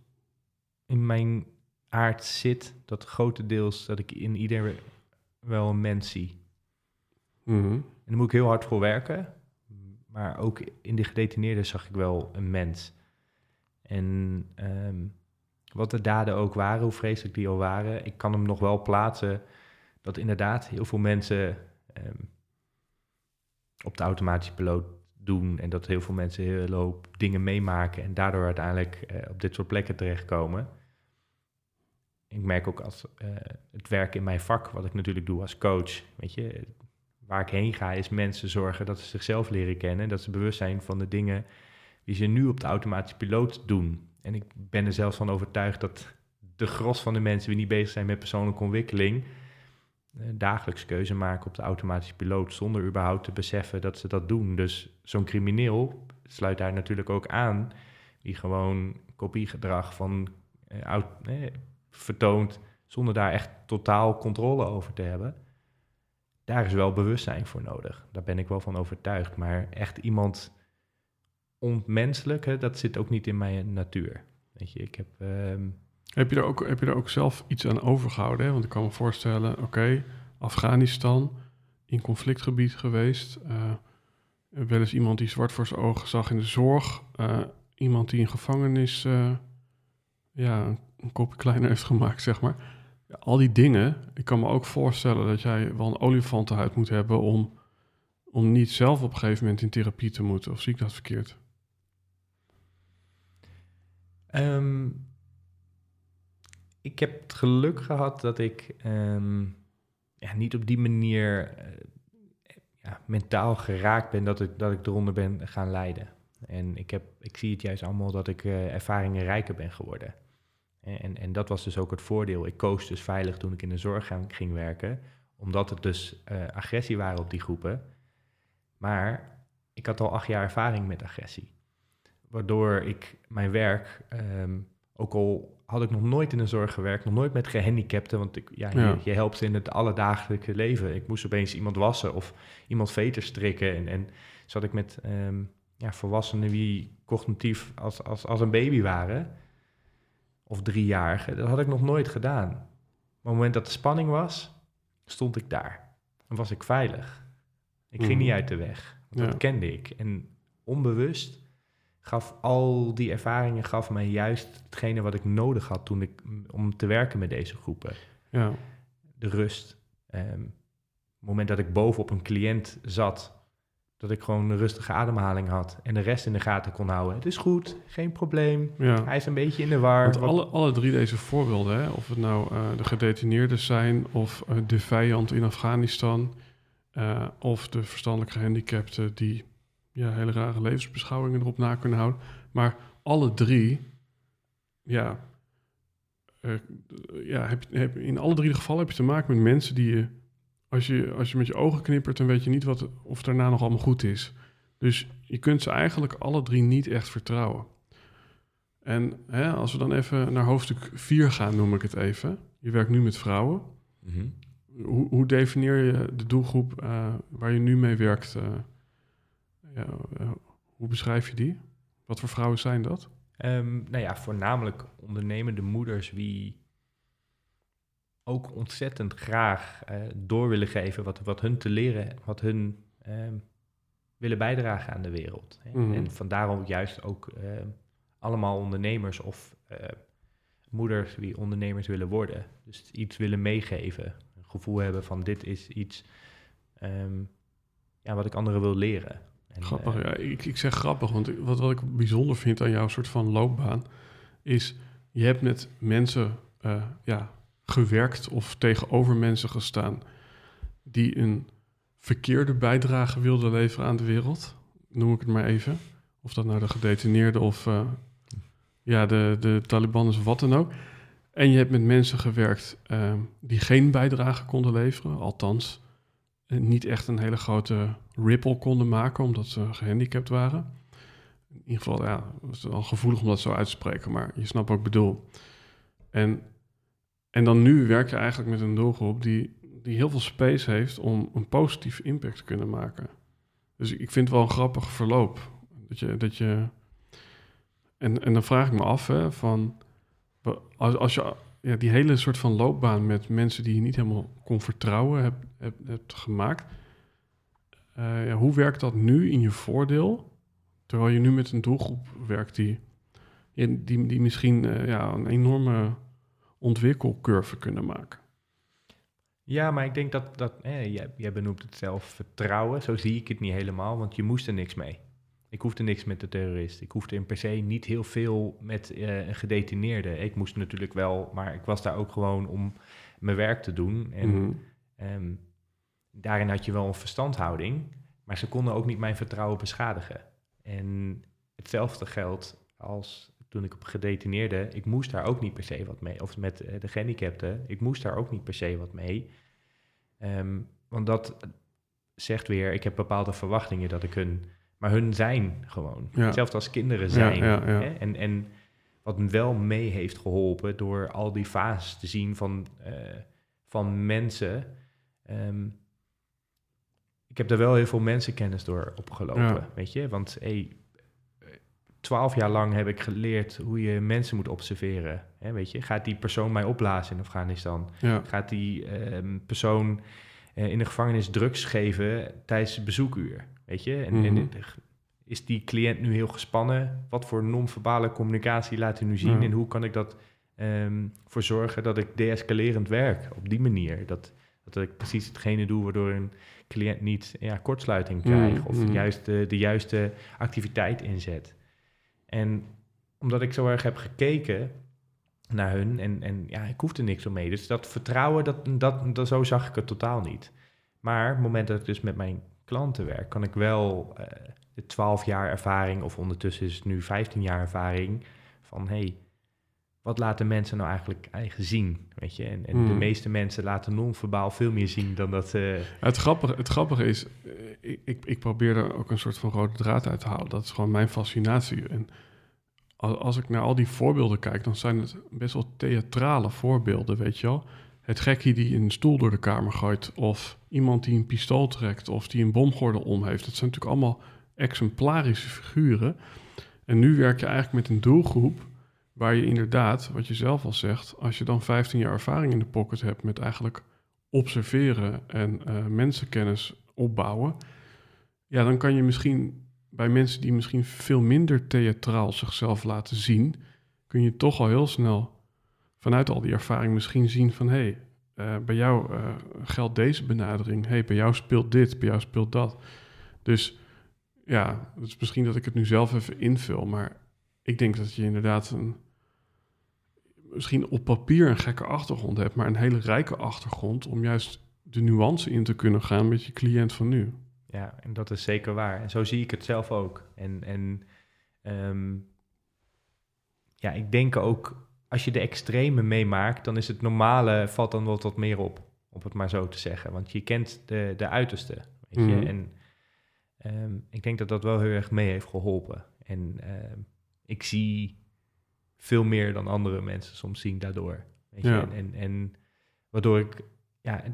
in mijn aard zit, dat grotendeels dat ik in ieder wel een mens zie. Mm -hmm. En daar moet ik heel hard voor werken. Maar ook in de gedetineerden zag ik wel een mens. En um, wat de daden ook waren, hoe vreselijk die al waren, ik kan hem nog wel plaatsen dat inderdaad heel veel mensen um, op de automatische piloot doen en dat heel veel mensen heel hoop dingen meemaken en daardoor uiteindelijk uh, op dit soort plekken terechtkomen. Ik merk ook als uh, het werk in mijn vak, wat ik natuurlijk doe als coach, weet je, waar ik heen ga, is mensen zorgen dat ze zichzelf leren kennen, dat ze bewust zijn van de dingen die ze nu op de automatische piloot doen. En ik ben er zelfs van overtuigd dat de gros van de mensen die niet bezig zijn met persoonlijke ontwikkeling, dagelijks keuze maken op de automatische piloot zonder überhaupt te beseffen dat ze dat doen. Dus zo'n crimineel sluit daar natuurlijk ook aan, die gewoon kopiegedrag van eh, eh, vertoont zonder daar echt totaal controle over te hebben. Daar is wel bewustzijn voor nodig. Daar ben ik wel van overtuigd. Maar echt iemand ontmenselijk, dat zit ook niet in mijn natuur. Weet je, ik heb. Um, heb je, er ook, heb je er ook zelf iets aan overgehouden? Hè? Want ik kan me voorstellen, oké, Afghanistan, in conflictgebied geweest. Uh, wel eens iemand die zwart voor zijn ogen zag in de zorg. Uh, iemand die in gevangenis uh, ja, een, kopje kleiner heeft gemaakt, zeg maar. Ja, al die dingen, ik kan me ook voorstellen dat jij wel een olifantenhuid moet hebben om, om niet zelf op een gegeven moment in therapie te moeten. Of zie ik dat verkeerd? Um, ik heb het geluk gehad dat ik um, ja, niet op die manier uh, ja, mentaal geraakt ben dat ik, dat ik eronder ben gaan lijden. En ik, heb, ik zie het juist allemaal dat ik uh, ervaringen rijker ben geworden. En, en dat was dus ook het voordeel. Ik koos dus veilig toen ik in de zorg ging werken, omdat het dus eh, agressie waren op die groepen. Maar ik had al acht jaar ervaring met agressie. Waardoor ik mijn werk, ehm, ook al had ik nog nooit in de zorg gewerkt, nog nooit met gehandicapten, want ik, ja, Ja. Je, je helpt ze in het alledagelijkse leven. Ik moest opeens iemand wassen of iemand veters strikken. En, en zat ik met ehm, ja, volwassenen die cognitief als, als, als een baby waren, of driejarigen. Dat had ik nog nooit gedaan. Maar op het moment dat de spanning was, stond ik daar. En was ik veilig. Ik ging Mhm. niet uit de weg. Want Ja. Dat kende ik. En onbewust gaf al die ervaringen gaf mij juist hetgene wat ik nodig had toen ik om te werken met deze groepen. Ja, De rust. Ehm, het moment dat ik bovenop een cliënt zat, dat ik gewoon een rustige ademhaling had en de rest in de gaten kon houden. Het is goed, geen probleem. ja. Hij is een beetje in de war. Want alle, alle drie deze voorbeelden, hè, of het nou eh, de gedetineerden zijn, of eh, de vijand in Afghanistan, eh, of de verstandelijk gehandicapten die ja, hele rare levensbeschouwingen erop na kunnen houden. Maar alle drie, ja, eh, ja heb, heb, in alle drie de gevallen heb je te maken met mensen die je, als je, als je met je ogen knippert, dan weet je niet wat, of daarna nog allemaal goed is. Dus je kunt ze eigenlijk alle drie niet echt vertrouwen. En hè, als we dan even naar hoofdstuk 4 gaan, noem ik het even. Je werkt nu met vrouwen. Mhm. Hoe, hoe definieer je de doelgroep eh, waar je nu mee werkt? eh, ja, eh, hoe beschrijf je die? Wat voor vrouwen zijn dat? Ehm, nou ja, voornamelijk ondernemende moeders die ook ontzettend graag eh, door willen geven wat, wat hun te leren, wat hun ehm, willen bijdragen aan de wereld. Hè. Mhm. En vandaar ook juist ook ehm, allemaal ondernemers of eh, moeders die ondernemers willen worden. Dus iets willen meegeven, een gevoel hebben van dit is iets ja, wat ik anderen wil leren. En, Grappig, eh, ja. Ik, ik zeg grappig, want wat, wat ik bijzonder vind aan jouw soort van loopbaan... is, je hebt met mensen eh, ja, gewerkt of tegenover mensen gestaan... die een verkeerde bijdrage wilden leveren aan de wereld. Noem ik het maar even. Of dat nou de gedetineerden of eh, ja, de, de Taliban is of wat dan ook. En je hebt met mensen gewerkt die geen bijdrage konden leveren. Althans, niet echt een hele grote ripple konden maken omdat ze gehandicapt waren. In ieder geval, ja, het is wel gevoelig om dat zo uit te spreken, maar je snapt wat ik bedoel. En, en dan nu werk je eigenlijk met een doelgroep die, die heel veel space heeft om een positieve impact te kunnen maken. Dus ik vind het wel een grappig verloop. Dat je, dat je, en, en dan vraag ik me af, hè, van, als, als je ja, die hele soort van loopbaan met mensen die je niet helemaal kon vertrouwen hebt, gemaakt, eh, ja, hoe werkt dat nu in je voordeel? Terwijl je nu met een doelgroep werkt die, die, die misschien eh, ja, een enorme ontwikkelcurve kunnen maken. Ja, maar ik denk dat, dat jij, jij benoemt het zelf vertrouwen. Zo zie ik het niet helemaal, want je moest er niks mee. Ik hoefde niks met de terrorist. Ik hoefde in per se niet heel veel met eh, een gedetineerde. Ik moest natuurlijk wel, maar ik was daar ook gewoon om mijn werk te doen. En Mhm. ehm, daarin had je wel een verstandhouding, maar ze konden ook niet mijn vertrouwen beschadigen. En hetzelfde geldt als toen ik op gedetineerde, ik moest daar ook niet per se wat mee. Of met eh, de gehandicapten, ik moest daar ook niet per se wat mee. Ehm, want dat zegt weer, ik heb bepaalde verwachtingen dat ik hun... Maar hun zijn gewoon. Ja. Hetzelfde als kinderen zijn. ja. Hè? En, en wat me wel mee heeft geholpen door al die fases te zien van, eh, van mensen. Ehm, ik heb daar wel heel veel mensenkennis door opgelopen, weet je. Want hey, twaalf jaar lang heb ik geleerd hoe je mensen moet observeren. Hè, weet je, gaat die persoon mij opblazen in Afghanistan? ja. Gaat die ehm, persoon eh, in de gevangenis drugs geven tijdens het bezoekuur? Weet je? En, en Mhm. is die cliënt nu heel gespannen? Wat voor non-verbale communicatie laat hij nu zien? En hoe kan ik dat ehm, voor zorgen dat ik deescalerend werk op die manier? Dat, dat ik precies hetgene doe waardoor een cliënt niet ja, kortsluiting krijgt of mhm. juist de, de juiste activiteit inzet. En omdat ik zo erg heb gekeken naar hun en, en ja, ik hoefde niks om mee. Dus dat vertrouwen, dat, dat, dat, zo zag ik het totaal niet. Maar op het moment dat ik dus met mijn klanten werk, kan ik wel eh, de 12 jaar ervaring, of ondertussen is het nu 15 jaar ervaring, van hey, wat laten mensen nou eigenlijk eigen zien, weet je? En, en de Hmm. meeste mensen laten non-verbaal veel meer zien dan dat ze... Het grappige, het grappige is, eh, ik, ik, ik probeer er ook een soort van rode draad uit te halen. Dat is gewoon mijn fascinatie. En als, als ik naar al die voorbeelden kijk, dan zijn het best wel theatrale voorbeelden, weet je wel. Het gekkie die een stoel door de kamer gooit, of iemand die een pistool trekt, of die een bomgordel om heeft. Dat zijn natuurlijk allemaal exemplarische figuren. En nu werk je eigenlijk met een doelgroep waar je inderdaad, wat je zelf al zegt, als je dan 15 jaar ervaring in de pocket hebt met eigenlijk observeren en eh, mensenkennis opbouwen, ja, dan kan je misschien bij mensen die misschien veel minder theatraal zichzelf laten zien, kun je toch al heel snel vanuit al die ervaring misschien zien van hé, hey, eh, bij jou eh, geldt deze benadering, hey, bij jou speelt dit, bij jou speelt dat. Dus ja, het is misschien dat ik het nu zelf even invul, maar ik denk dat je inderdaad een, misschien op papier een gekke achtergrond hebt, maar een hele rijke achtergrond om juist de nuance in te kunnen gaan met je cliënt van nu. Ja, en dat is zeker waar. En zo zie ik het zelf ook. En, en ehm, ja, ik denk ook, als je de extreme meemaakt, dan is het normale, valt dan wat, wat meer op, om het maar zo te zeggen. Want je kent de, de uiterste, weet je. Mhm. En ehm, ik denk dat dat wel heel erg mee heeft geholpen. En ehm, ik zie veel meer dan andere mensen soms zien daardoor. Weet je? Ja. En, en, en waardoor ik, ja,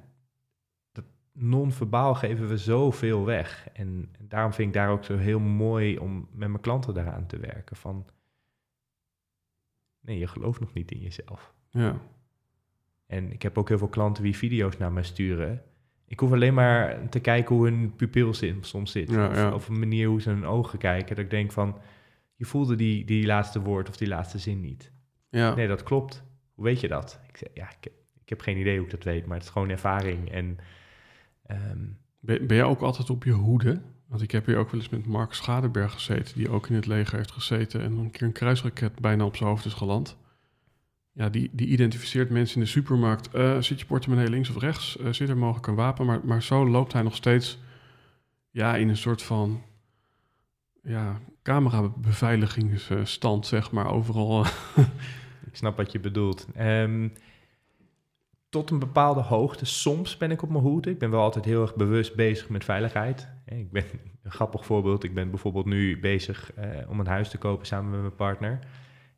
non-verbaal geven we zoveel weg. En daarom vind ik daar ook zo heel mooi om met mijn klanten daaraan te werken. Van, nee, je gelooft nog niet in jezelf. Ja, En ik heb ook heel veel klanten die video's naar mij sturen. Ik hoef alleen maar te kijken hoe hun pupil zit, soms zit. Ja, of, ja. of een manier hoe ze hun ogen kijken. Dat ik denk van, je voelde die, die laatste woord of die laatste zin niet. ja. Nee, dat klopt. Hoe weet je dat? Ik zeg, ja, ik heb, ik heb geen idee hoe ik dat weet, maar het is gewoon ervaring. En ehm, Ben, ben jij ook altijd op je hoede? Want ik heb hier ook wel eens met Mark Schadeberg gezeten, die ook in het leger heeft gezeten en een keer een kruisraket bijna op zijn hoofd is geland. Ja, die, die identificeert mensen in de supermarkt. Eh, zit je portemonnee links of rechts? Eh, zit er mogelijk een wapen? Maar, maar zo loopt hij nog steeds ja, in een soort van ja, camerabeveiligingsstand, zeg maar, overal. [LAUGHS] ik snap wat je bedoelt. Ehm, tot een bepaalde hoogte, soms ben ik op mijn hoede. Ik ben wel altijd heel erg bewust bezig met veiligheid. Eh, Ik ben [LAUGHS] een grappig voorbeeld. Ik ben bijvoorbeeld nu bezig eh, om een huis te kopen samen met mijn partner.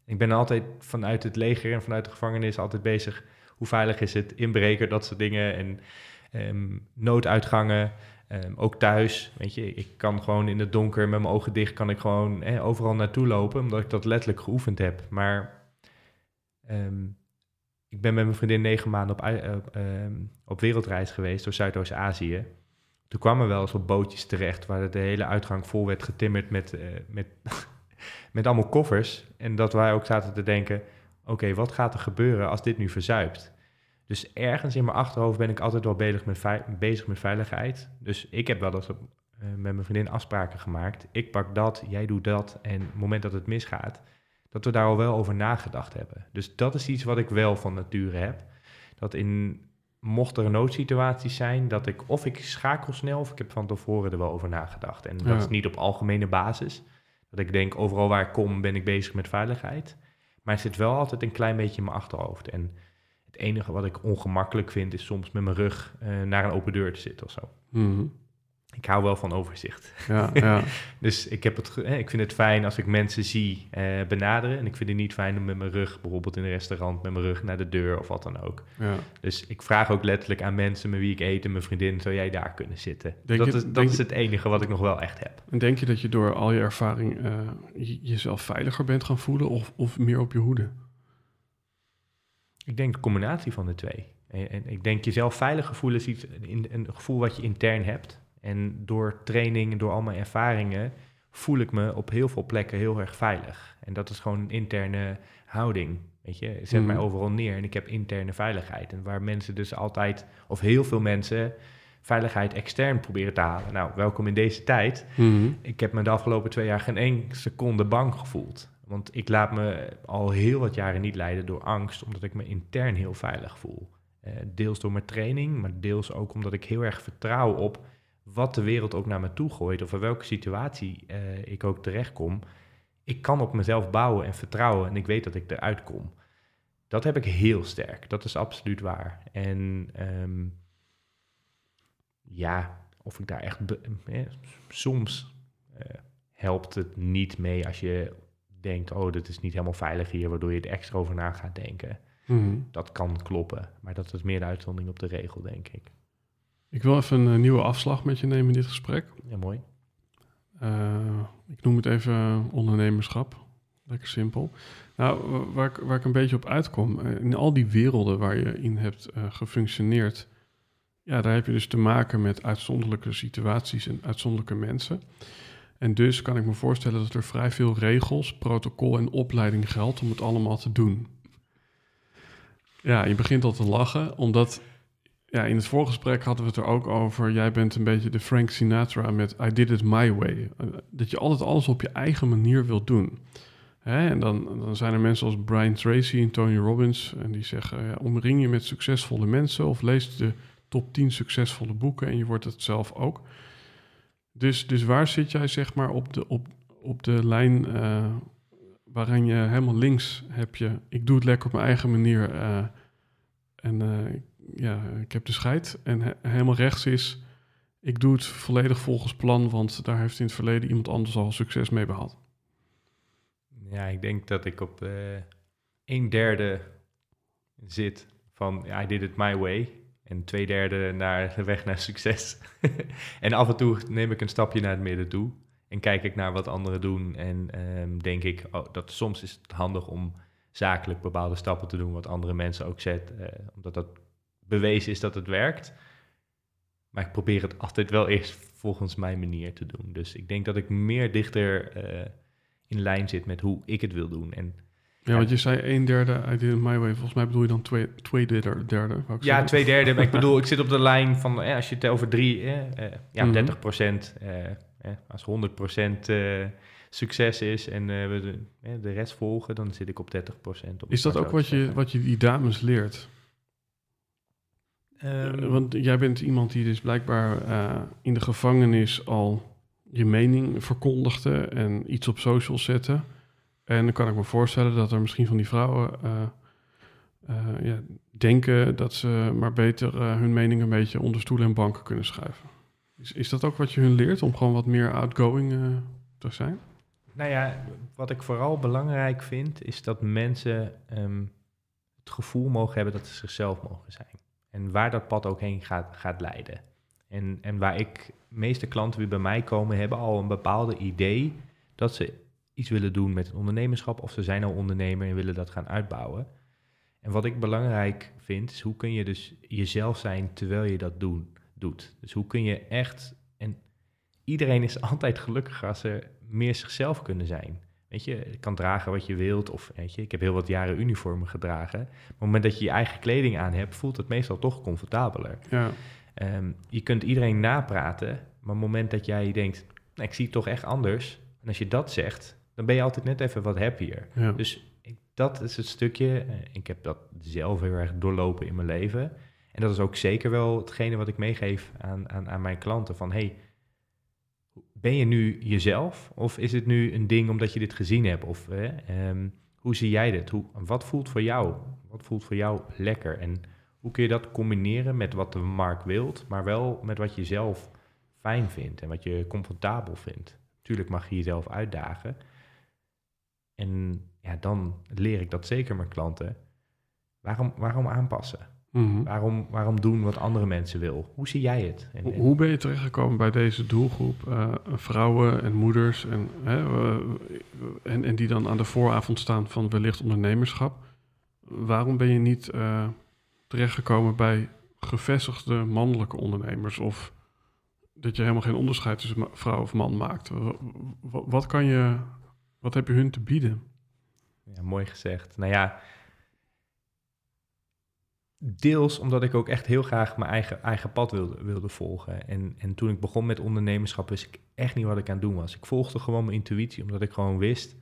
Ik ben altijd vanuit het leger en vanuit de gevangenis altijd bezig. Hoe veilig is het? Inbreker, dat soort dingen. En ehm, nooduitgangen. Ehm, ook thuis, weet je, ik kan gewoon in het donker met mijn ogen dicht, kan ik gewoon eh, overal naartoe lopen, omdat ik dat letterlijk geoefend heb. Maar ehm, ik ben met mijn vriendin negen maanden op, ehm, op wereldreis geweest door Zuidoost-Azië. Toen kwamen we wel eens op bootjes terecht, waar de hele uitgang vol werd getimmerd met, eh, met, [LAUGHS] met allemaal koffers. En dat wij ook zaten te denken, oké, wat gaat er gebeuren als dit nu verzuipt? Dus ergens in mijn achterhoofd ben ik altijd wel bezig met, bezig met veiligheid. Dus ik heb wel eens eh, met mijn vriendin afspraken gemaakt. Ik pak dat, jij doet dat. En op het moment dat het misgaat, dat we daar al wel over nagedacht hebben. Dus dat is iets wat ik wel van nature heb. Dat in, mocht er noodsituaties zijn, dat ik of ik schakel snel of ik heb van tevoren er wel over nagedacht. En dat Ja. is niet op algemene basis. Dat ik denk, overal waar ik kom ben ik bezig met veiligheid. Maar het zit wel altijd een klein beetje in mijn achterhoofd. En het enige wat ik ongemakkelijk vind is soms met mijn rug eh, naar een open deur te zitten of zo. Mhm. Ik hou wel van overzicht. Ja, ja. [LAUGHS] Dus ik, heb het, ik vind het fijn als ik mensen zie eh, benaderen. En ik vind het niet fijn om met mijn rug, bijvoorbeeld in een restaurant, met mijn rug naar de deur of wat dan ook. ja. Dus ik vraag ook letterlijk aan mensen met wie ik eet en mijn vriendin, zou jij daar kunnen zitten? Denk dat je- is, dat is het enige wat ik nog wel echt heb. En denk je dat je door al je ervaring eh, je- jezelf veiliger bent gaan voelen of, of meer op je hoede? Ik denk de combinatie van de twee. En, en ik denk jezelf veilig voelen is iets, een, een gevoel wat je intern hebt. En door training en door al mijn ervaringen voel ik me op heel veel plekken heel erg veilig. En dat is gewoon een interne houding. Weet je, zet Mhm. mij overal neer en ik heb interne veiligheid. En waar mensen dus altijd, of heel veel mensen, veiligheid extern proberen te halen. Nou, welkom in deze tijd. Mhm. Ik heb me de afgelopen twee jaar geen één seconde bang gevoeld. Want ik laat me al heel wat jaren niet leiden door angst, omdat ik me intern heel veilig voel. Eh, deels door mijn training, maar deels ook omdat ik heel erg vertrouw op wat de wereld ook naar me toe gooit, of in welke situatie eh, ik ook terechtkom. Ik kan op mezelf bouwen en vertrouwen en ik weet dat ik eruit kom. dat heb ik heel sterk. Dat is absoluut waar. En ehm, ja, of ik daar echt... Eh, soms uh, helpt het niet mee als je denkt... oh, dit is niet helemaal veilig hier... waardoor je er extra over na gaat denken. Mhm. Dat kan kloppen. Maar dat is meer de uitzondering op de regel, denk ik. Ik wil even een nieuwe afslag met je nemen in dit gesprek. Ja, mooi. Uh, ik noem het even ondernemerschap. Lekker simpel. Nou, waar ik, waar ik een beetje op uitkom, uh, in al die werelden waar je in hebt uh, gefunctioneerd, ja, daar heb je dus te maken met uitzonderlijke situaties en uitzonderlijke mensen. En dus kan ik me voorstellen dat er vrij veel regels, protocol en opleiding geldt om het allemaal te doen. Ja, je begint al te lachen, omdat ja, in het voorgesprek hadden we het er ook over. Jij bent een beetje de Frank Sinatra met I did it my way. Dat je altijd alles op je eigen manier wilt doen. Hè? En dan, dan zijn er mensen als Brian Tracy en Tony Robbins. En die zeggen, omring je met succesvolle mensen... of lees de top 10 succesvolle boeken en je wordt het zelf ook. Dus, dus waar zit jij zeg maar op de, op, op de lijn... Uh, waarin je helemaal links heb je... ik doe het lekker op mijn eigen manier... Uh, en uh, ja, ik heb de scheid. En he helemaal rechts is, ik doe het volledig volgens plan, want daar heeft in het verleden iemand anders al succes mee behaald. Ja, ik denk dat ik op uh, een derde zit van I did it my way. En twee derde naar de weg naar succes. [LAUGHS] en af en toe neem ik een stapje naar het midden toe. En kijk ik naar wat anderen doen. En um, denk ik, oh, dat soms is het handig om zakelijk bepaalde stappen te doen, wat andere mensen ook zetten. Uh, omdat dat bewezen is dat het werkt. Maar ik probeer het altijd wel eerst volgens mijn manier te doen. Dus ik denk dat ik meer dichter uh, in lijn zit met hoe ik het wil doen. En, ja, ja, want je zei een derde, I did it my way. Volgens mij bedoel je dan twee, twee derde. derde ja, zeggen. twee derde. Maar ik [LAUGHS] bedoel, ik zit op de lijn van, eh, als je het over drie, eh, eh, ja, mm -hmm. 30 procent, eh, als 100 procent succes is en we de, de, rest volgen, dan zit ik op 30 procent. Is dat ook wat je, wat je die dames leert? Um, Want jij bent iemand die dus blijkbaar uh, in de gevangenis al je mening verkondigde en iets op social zette. En dan kan ik me voorstellen dat er misschien van die vrouwen uh, uh, ja, denken dat ze maar beter hun mening een beetje onder stoelen en banken kunnen schuiven. Is, is dat ook wat je hun leert om gewoon wat meer outgoing te zijn? Nou ja, wat ik vooral belangrijk vind, is dat mensen um, het gevoel mogen hebben dat ze zichzelf mogen zijn. En waar dat pad ook heen gaat, gaat leiden. En, en waar ik, de meeste klanten die bij mij komen, hebben al een bepaalde idee dat ze iets willen doen met het ondernemerschap. Of ze zijn al ondernemer en willen dat gaan uitbouwen. En wat ik belangrijk vind, is hoe kun je dus jezelf zijn terwijl je dat doen, doet. Dus hoe kun je echt, en iedereen is [LAUGHS] altijd gelukkiger als ze meer zichzelf kunnen zijn. Weet je, je kan dragen wat je wilt. Of weet je, ik heb heel wat jaren uniformen gedragen. Maar op het moment dat je je eigen kleding aan hebt, voelt het meestal toch comfortabeler. Ja. Um, je kunt iedereen napraten, maar op het moment dat jij denkt, nou, ik zie het toch echt anders. En als je dat zegt, dan ben je altijd net even wat happier. Ja. Dus ik, dat is het stukje. Uh, ik heb dat zelf heel erg doorlopen in mijn leven. En dat is ook zeker wel hetgene wat ik meegeef aan, aan, aan mijn klanten. Van hey, ben je nu jezelf? Of is het nu een ding omdat je dit gezien hebt? Of um, hoe zie jij dit? Hoe, wat voelt voor jou? Wat voelt voor jou lekker? En hoe kun je dat combineren met wat de markt wilt, maar wel met wat je zelf fijn vindt en wat je comfortabel vindt? Tuurlijk mag je jezelf uitdagen. En ja, dan leer ik dat zeker mijn klanten. Waarom, waarom aanpassen? Mhm. Mm -hmm. waarom, waarom doen wat andere mensen wil? Hoe zie jij het? En, en... Hoe ben je terechtgekomen bij deze doelgroep? Uh, vrouwen en moeders en, hè, uh, en, en die dan aan de vooravond staan van wellicht ondernemerschap. Waarom ben je niet uh, terechtgekomen bij gevestigde mannelijke ondernemers? Of dat je helemaal geen onderscheid tussen vrouw of man maakt? Wat, wat kan je, wat heb je hun te bieden? Ja, mooi gezegd. Nou ja, deels omdat ik ook echt heel graag mijn eigen, eigen pad wilde, wilde volgen. En, en toen ik begon met ondernemerschap, wist ik echt niet wat ik aan het doen was. Ik volgde gewoon mijn intuïtie, omdat ik gewoon wist,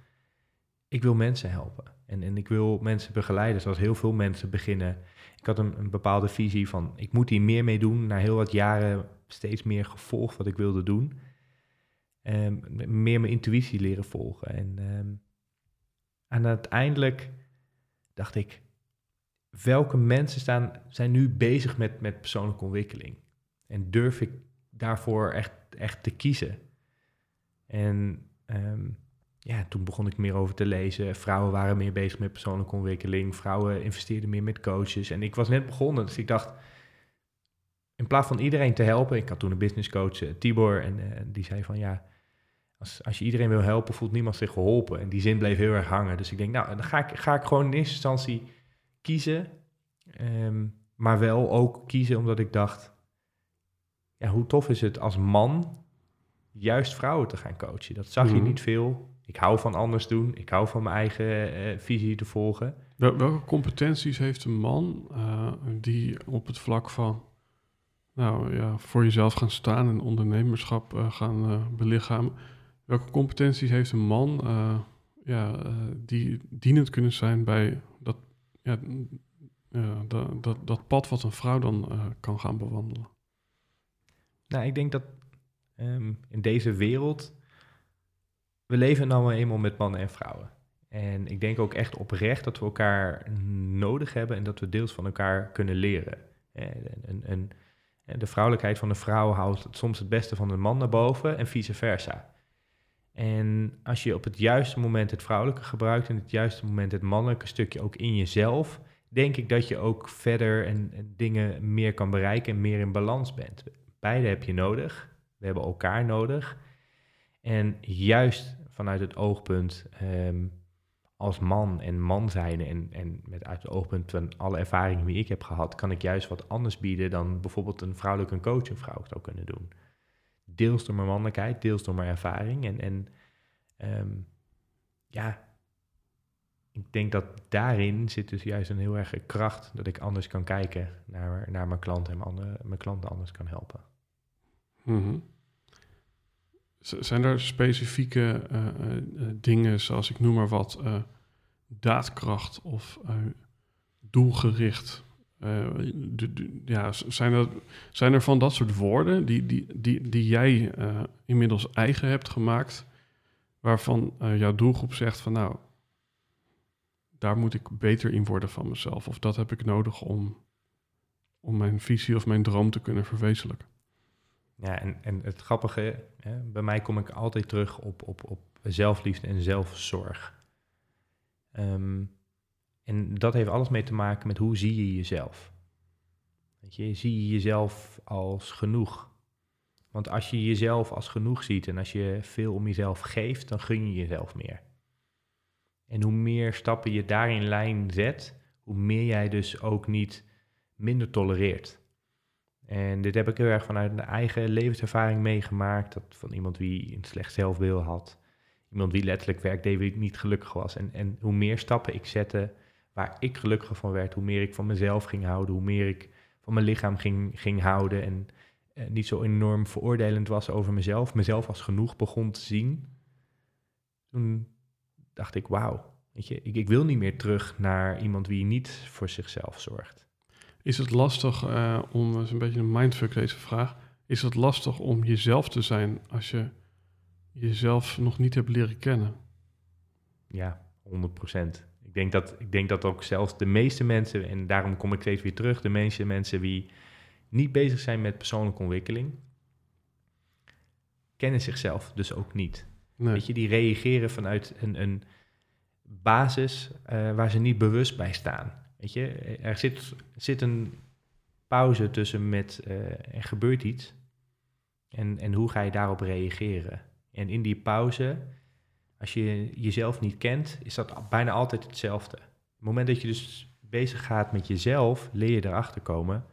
ik wil mensen helpen. En, en ik wil mensen begeleiden, zoals heel veel mensen beginnen. Ik had een, een bepaalde visie van, ik moet hier meer mee doen. Na heel wat jaren steeds meer gevolgd wat ik wilde doen. Um, meer mijn intuïtie leren volgen. En, en uiteindelijk dacht ik, welke mensen staan, zijn nu bezig met, met persoonlijke ontwikkeling? En durf ik daarvoor echt, echt te kiezen? En ehm, ja, toen begon ik meer over te lezen. Vrouwen waren meer bezig met persoonlijke ontwikkeling. Vrouwen investeerden meer met coaches. En ik was net begonnen, dus ik dacht, in plaats van iedereen te helpen, ik had toen een businesscoach, uh, Tibor, en uh, die zei van ja, als, als je iedereen wil helpen, voelt niemand zich geholpen. En die zin bleef heel erg hangen. Dus ik denk, nou, dan ga ik, ga ik gewoon in eerste instantie kiezen. Um, maar wel ook kiezen omdat ik dacht, ja, hoe tof is het als man juist vrouwen te gaan coachen? Dat zag je Mhm. niet veel. Ik hou van anders doen. Ik hou van mijn eigen eh, visie te volgen. Wel- welke competenties heeft een man eh, die op het vlak van nou, ja, voor jezelf gaan staan en ondernemerschap eh, gaan belichamen? Welke competenties heeft een man ja, die dienend kunnen zijn bij dat, ja, dat, dat, dat pad wat een vrouw dan eh, kan gaan bewandelen? Nou, ik denk dat ehm, in deze wereld, we leven nou eenmaal met mannen en vrouwen. En ik denk ook echt oprecht dat we elkaar nodig hebben en dat we deels van elkaar kunnen leren. En, en, de vrouwelijkheid van de vrouw houdt soms het beste van de man naar boven en vice versa. En als je op het juiste moment het vrouwelijke gebruikt en het juiste moment het mannelijke stukje ook in jezelf, denk ik dat je ook verder en, en dingen meer kan bereiken en meer in balans bent. Beide heb je nodig. We hebben elkaar nodig. En juist vanuit het oogpunt ehm, als man en man zijn en, en met uit het oogpunt van alle ervaringen die ik heb gehad, kan ik juist wat anders bieden dan bijvoorbeeld een vrouwelijke coach een vrouw zou kunnen doen. Deels door mijn mannelijkheid, deels door mijn ervaring. En, en ehm, ja, ik denk dat daarin zit dus juist een heel erg kracht dat ik anders kan kijken naar, naar mijn klant en mijn, andere, mijn klanten anders kan helpen. Z- Zijn er specifieke eh, eh, eh, dingen, zoals ik noem maar wat, daadkracht of doelgericht? De- ja, zijn, er, zijn er van dat soort woorden die, die, die, die jij eh, inmiddels eigen hebt gemaakt, waarvan eh, jouw doelgroep zegt van nou, daar moet ik beter in worden van mezelf, of dat heb ik nodig om, om mijn visie of mijn droom te kunnen verwezenlijken? Ja, en, en het grappige, hè, bij mij kom ik altijd terug op, op, op zelfliefde en zelfzorg. Ehm, en dat heeft alles mee te maken met hoe zie je jezelf. Weet je, zie je jezelf als genoeg? Want als je jezelf als genoeg ziet en als je veel om jezelf geeft, dan gun je jezelf meer. En hoe meer stappen je daarin lijn zet, hoe meer jij dus ook niet minder tolereert. En dit heb ik heel erg vanuit mijn eigen levenservaring meegemaakt. Dat van iemand die een slecht zelfbeeld had. Iemand die letterlijk werk deed wie niet gelukkig was. En, en hoe meer stappen ik zette waar ik gelukkiger van werd, hoe meer ik van mezelf ging houden, hoe meer ik van mijn lichaam ging, ging houden. En eh, niet zo enorm veroordelend was over mezelf, mezelf als genoeg begon te zien. Toen dacht ik, wauw, weet je, ik, ik wil niet meer terug naar iemand die niet voor zichzelf zorgt. Is het lastig eh, om, dat is een beetje een mindfuck deze vraag, is het lastig om jezelf te zijn als je jezelf nog niet hebt leren kennen? Ja, 100 Ik denk, dat, ik denk dat ook zelfs de meeste mensen, en daarom kom ik steeds weer terug, de meeste mensen die niet bezig zijn met persoonlijke ontwikkeling, kennen zichzelf dus ook niet. Nee. Weet je, die reageren vanuit een, een basis eh, waar ze niet bewust bij staan. Weet je, er zit, zit een pauze tussen met eh, er gebeurt iets en, en hoe ga je daarop reageren. En in die pauze, als je jezelf niet kent, is dat bijna altijd hetzelfde. Op het moment dat je dus bezig gaat met jezelf, leer je erachter komen.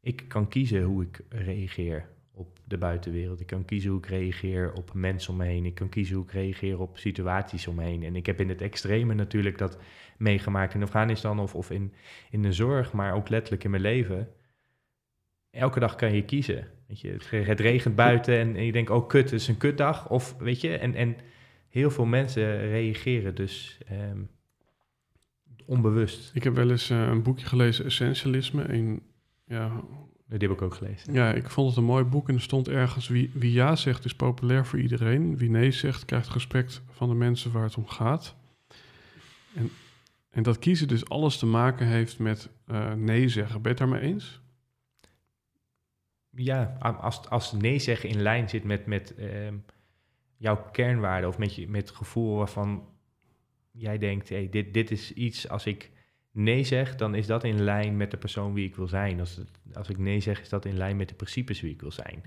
Ik kan kiezen hoe ik reageer op de buitenwereld. Ik kan kiezen hoe ik reageer op mensen om me heen. Ik kan kiezen hoe ik reageer op situaties om me heen. En ik heb in het extreme natuurlijk dat meegemaakt in Afghanistan of, of in, in de zorg, maar ook letterlijk in mijn leven. Elke dag kan je kiezen. Weet je, het, regent buiten en, en je denkt, oh kut, het is een kutdag. Of weet je, en, en heel veel mensen reageren dus ehm, onbewust. Ik heb wel eens eh, een boekje gelezen, Essentialisme. En, ja, Die heb ik ook gelezen. ja, ik vond het een mooi boek en er stond ergens... Wie, wie ja zegt is populair voor iedereen. Wie nee zegt krijgt respect van de mensen waar het om gaat. En En dat kiezen dus alles te maken heeft met eh, nee zeggen. Ben je het daarmee eens? Ja, als, als nee zeggen in lijn zit met, met ehm, jouw kernwaarde of met, je, met het gevoel waarvan jij denkt, hey, dit, dit is iets, als ik nee zeg, dan is dat in lijn met de persoon wie ik wil zijn. Als, het, als ik nee zeg, is dat in lijn met de principes wie ik wil zijn.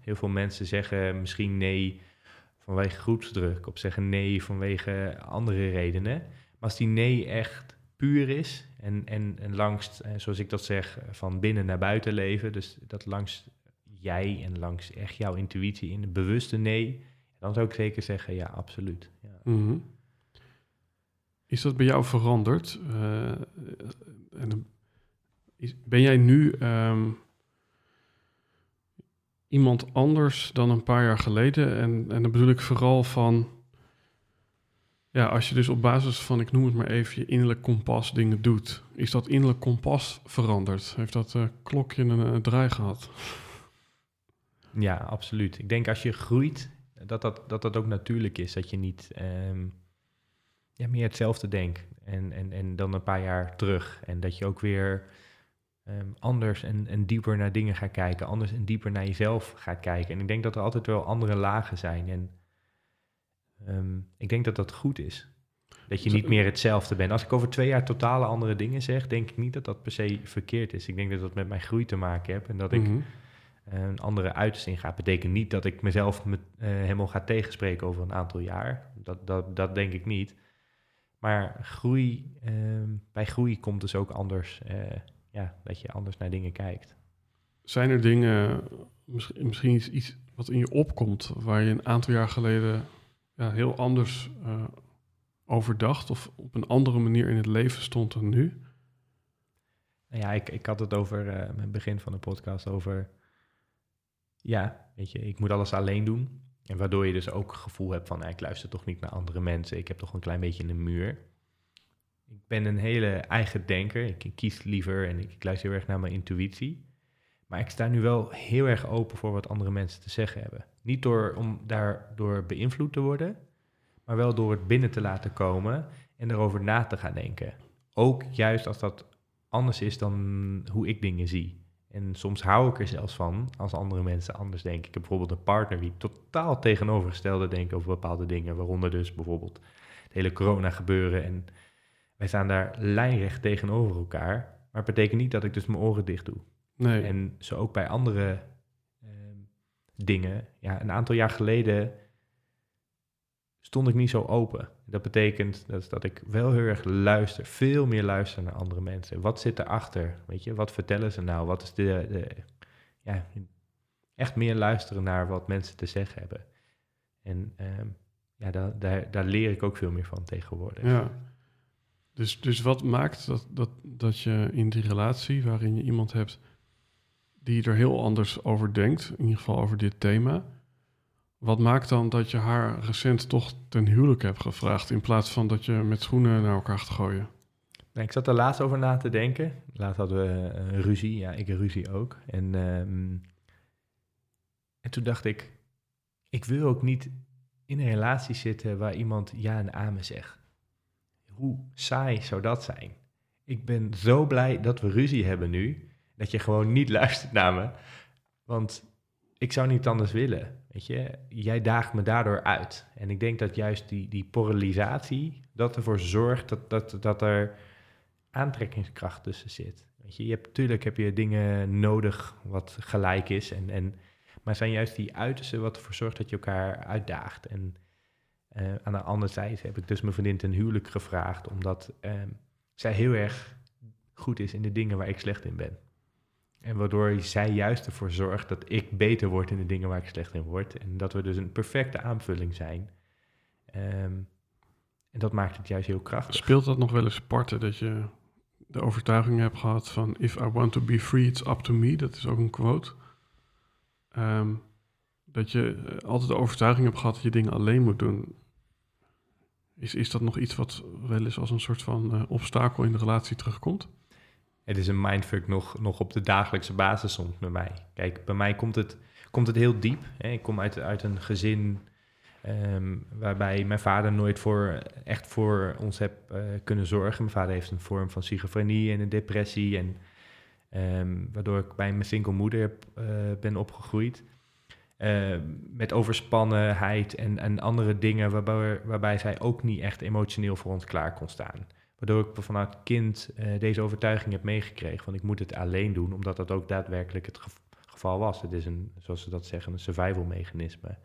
Heel veel mensen zeggen misschien nee vanwege groepsdruk of zeggen nee vanwege andere redenen. Maar als die nee echt puur is en, en, en langs, eh, zoals ik dat zeg, van binnen naar buiten leven, dus dat langs jij en langs echt jouw intuïtie in de bewuste nee, dan zou ik zeker zeggen ja, absoluut. Ja. Mhm. Is dat bij jou veranderd? Eh, en dan is- ben jij nu ehm, iemand anders dan een paar jaar geleden? En, en dan bedoel ik vooral van... Ja, als je dus op basis van, ik noem het maar even, je innerlijk kompas dingen doet. Is dat innerlijk kompas veranderd? Heeft dat eh, klokje een, een draai gehad? Ja, absoluut. Ik denk als je groeit, dat dat, dat, dat ook natuurlijk is. Dat je niet ehm, ja, meer hetzelfde denkt. En, en, en dan een paar jaar terug. En dat je ook weer ehm, anders en, en dieper naar dingen gaat kijken. Anders en dieper naar jezelf gaat kijken. En ik denk dat er altijd wel andere lagen zijn. En ehm, ik denk dat dat goed is. Dat je niet meer hetzelfde bent. Als ik over twee jaar totale andere dingen zeg, denk ik niet dat dat per se verkeerd is. Ik denk dat dat met mijn groei te maken heeft. En dat ik Mhm. Een andere uitsting gaat. Betekent niet dat ik mezelf met, eh, helemaal ga tegenspreken over een aantal jaar. Dat, dat, dat denk ik niet. Maar groei, ehm, bij groei komt dus ook anders, eh, ja, dat je anders naar dingen kijkt. Zijn er dingen, misschien, misschien iets, iets wat in je opkomt, waar je een aantal jaar geleden ja, heel anders eh, over dacht of op een andere manier in het leven stond dan nu? Nou ja, ik, ik had het over, met het begin van de podcast, over, ja, weet je, ik moet alles alleen doen. En waardoor je dus ook het gevoel hebt van, ik luister toch niet naar andere mensen. Ik heb toch een klein beetje een muur. Ik ben een hele eigen denker. Ik, ik kies liever en ik, ik luister heel erg naar mijn intuïtie. Maar ik sta nu wel heel erg open voor wat andere mensen te zeggen hebben. Niet door, om daardoor beïnvloed te worden, maar wel door het binnen te laten komen en erover na te gaan denken. Ook juist als dat anders is dan hoe ik dingen zie. En soms hou ik er zelfs van als andere mensen anders denken. Ik heb bijvoorbeeld een partner die totaal tegenovergestelde denkt over bepaalde dingen. Waaronder dus bijvoorbeeld het hele corona gebeuren. En wij staan daar lijnrecht tegenover elkaar. Maar het betekent niet dat ik dus mijn oren dicht doe. Nee. En zo ook bij andere ehm, dingen. Ja, een aantal jaar geleden stond ik niet zo open. Dat betekent dat, dat ik wel heel erg luister, veel meer luister naar andere mensen. Wat zit erachter? Weet je, wat vertellen ze nou? Wat is de, de ja, echt meer luisteren naar wat mensen te zeggen hebben. En ehm, ja, daar, daar, daar leer ik ook veel meer van tegenwoordig. Ja. Dus, dus wat maakt dat, dat, dat je in die relatie waarin je iemand hebt die er heel anders over denkt, in ieder geval over dit thema, wat maakt dan dat je haar recent toch ten huwelijk hebt gevraagd in plaats van dat je met schoenen naar elkaar gaat gooien? Nou, ik zat er laatst over na te denken. Laatst hadden we eh, ruzie. Ja, ik ruzie ook. En, ehm, en toen dacht ik, ik wil ook niet in een relatie zitten waar iemand ja en amen zegt. Hoe saai zou dat zijn? Ik ben zo blij dat we ruzie hebben nu, dat je gewoon niet [LAUGHS] luistert naar me. Want ik zou niet anders willen. Weet je, jij daagt me daardoor uit. En ik denk dat juist die, die polarisatie, dat ervoor zorgt dat, dat, dat er aantrekkingskracht tussen zit. Weet je, je hebt, tuurlijk heb je dingen nodig wat gelijk is. En, en, maar zijn juist die uitersten wat ervoor zorgt dat je elkaar uitdaagt. En eh, aan de andere zijde heb ik dus mijn vriendin ten huwelijk gevraagd, omdat ehm, zij heel erg goed is in de dingen waar ik slecht in ben. En waardoor zij juist ervoor zorgt dat ik beter word in de dingen waar ik slecht in word. En dat we dus een perfecte aanvulling zijn. Ehm, en dat maakt het juist heel krachtig. Speelt dat nog wel eens parten dat je de overtuiging hebt gehad van if I want to be free, it's up to me. Dat is ook een quote. Ehm, dat je eh, altijd de overtuiging hebt gehad dat je dingen alleen moet doen. Is, is dat nog iets wat wel eens als een soort van eh, obstakel in de relatie terugkomt? Het is een mindfuck nog, nog op de dagelijkse basis soms bij mij. Kijk, bij mij komt het, komt het heel diep. Hè. Ik kom uit, uit een gezin Ehm, waarbij mijn vader nooit voor, echt voor ons heb eh, kunnen zorgen. Mijn vader heeft een vorm van schizofrenie en een depressie. En, ehm, waardoor ik bij mijn single moeder eh, ben opgegroeid. Ehm, met overspannenheid en, en andere dingen waarbij, waarbij zij ook niet echt emotioneel voor ons klaar kon staan. Waardoor ik vanuit kind uh, deze overtuiging heb meegekregen van ik moet het alleen doen, omdat dat ook daadwerkelijk het geval was. Het is een, zoals ze dat zeggen, een survival mechanisme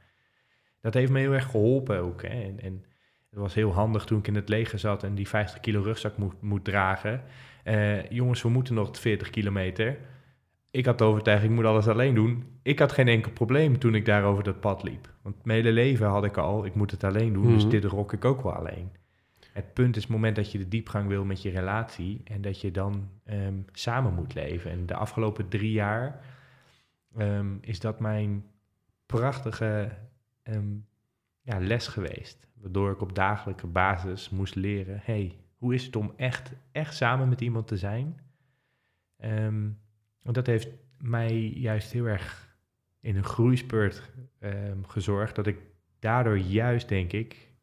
dat heeft me heel erg geholpen ook. Hè. En, en, het was heel handig toen ik in het leger zat en die 50 kilo rugzak moet, moet dragen. Uh, jongens, we moeten nog 40 kilometer. Ik had de overtuiging, ik moet alles alleen doen. Ik had geen enkel probleem toen ik daar over dat pad liep. Want mijn hele leven had ik al, ik moet het alleen doen, dus mhm. dit rok ik ook wel alleen. Het punt is het moment dat je de diepgang wil met je relatie en dat je dan um, samen moet leven. En de afgelopen drie jaar um, is dat mijn prachtige um, ja, les geweest. Waardoor ik op dagelijkse basis moest leren: hey, hoe is het om echt, echt samen met iemand te zijn? Um, dat heeft mij juist heel erg in een groeispurt gezorgd. Dat ik daardoor juist, denk ik,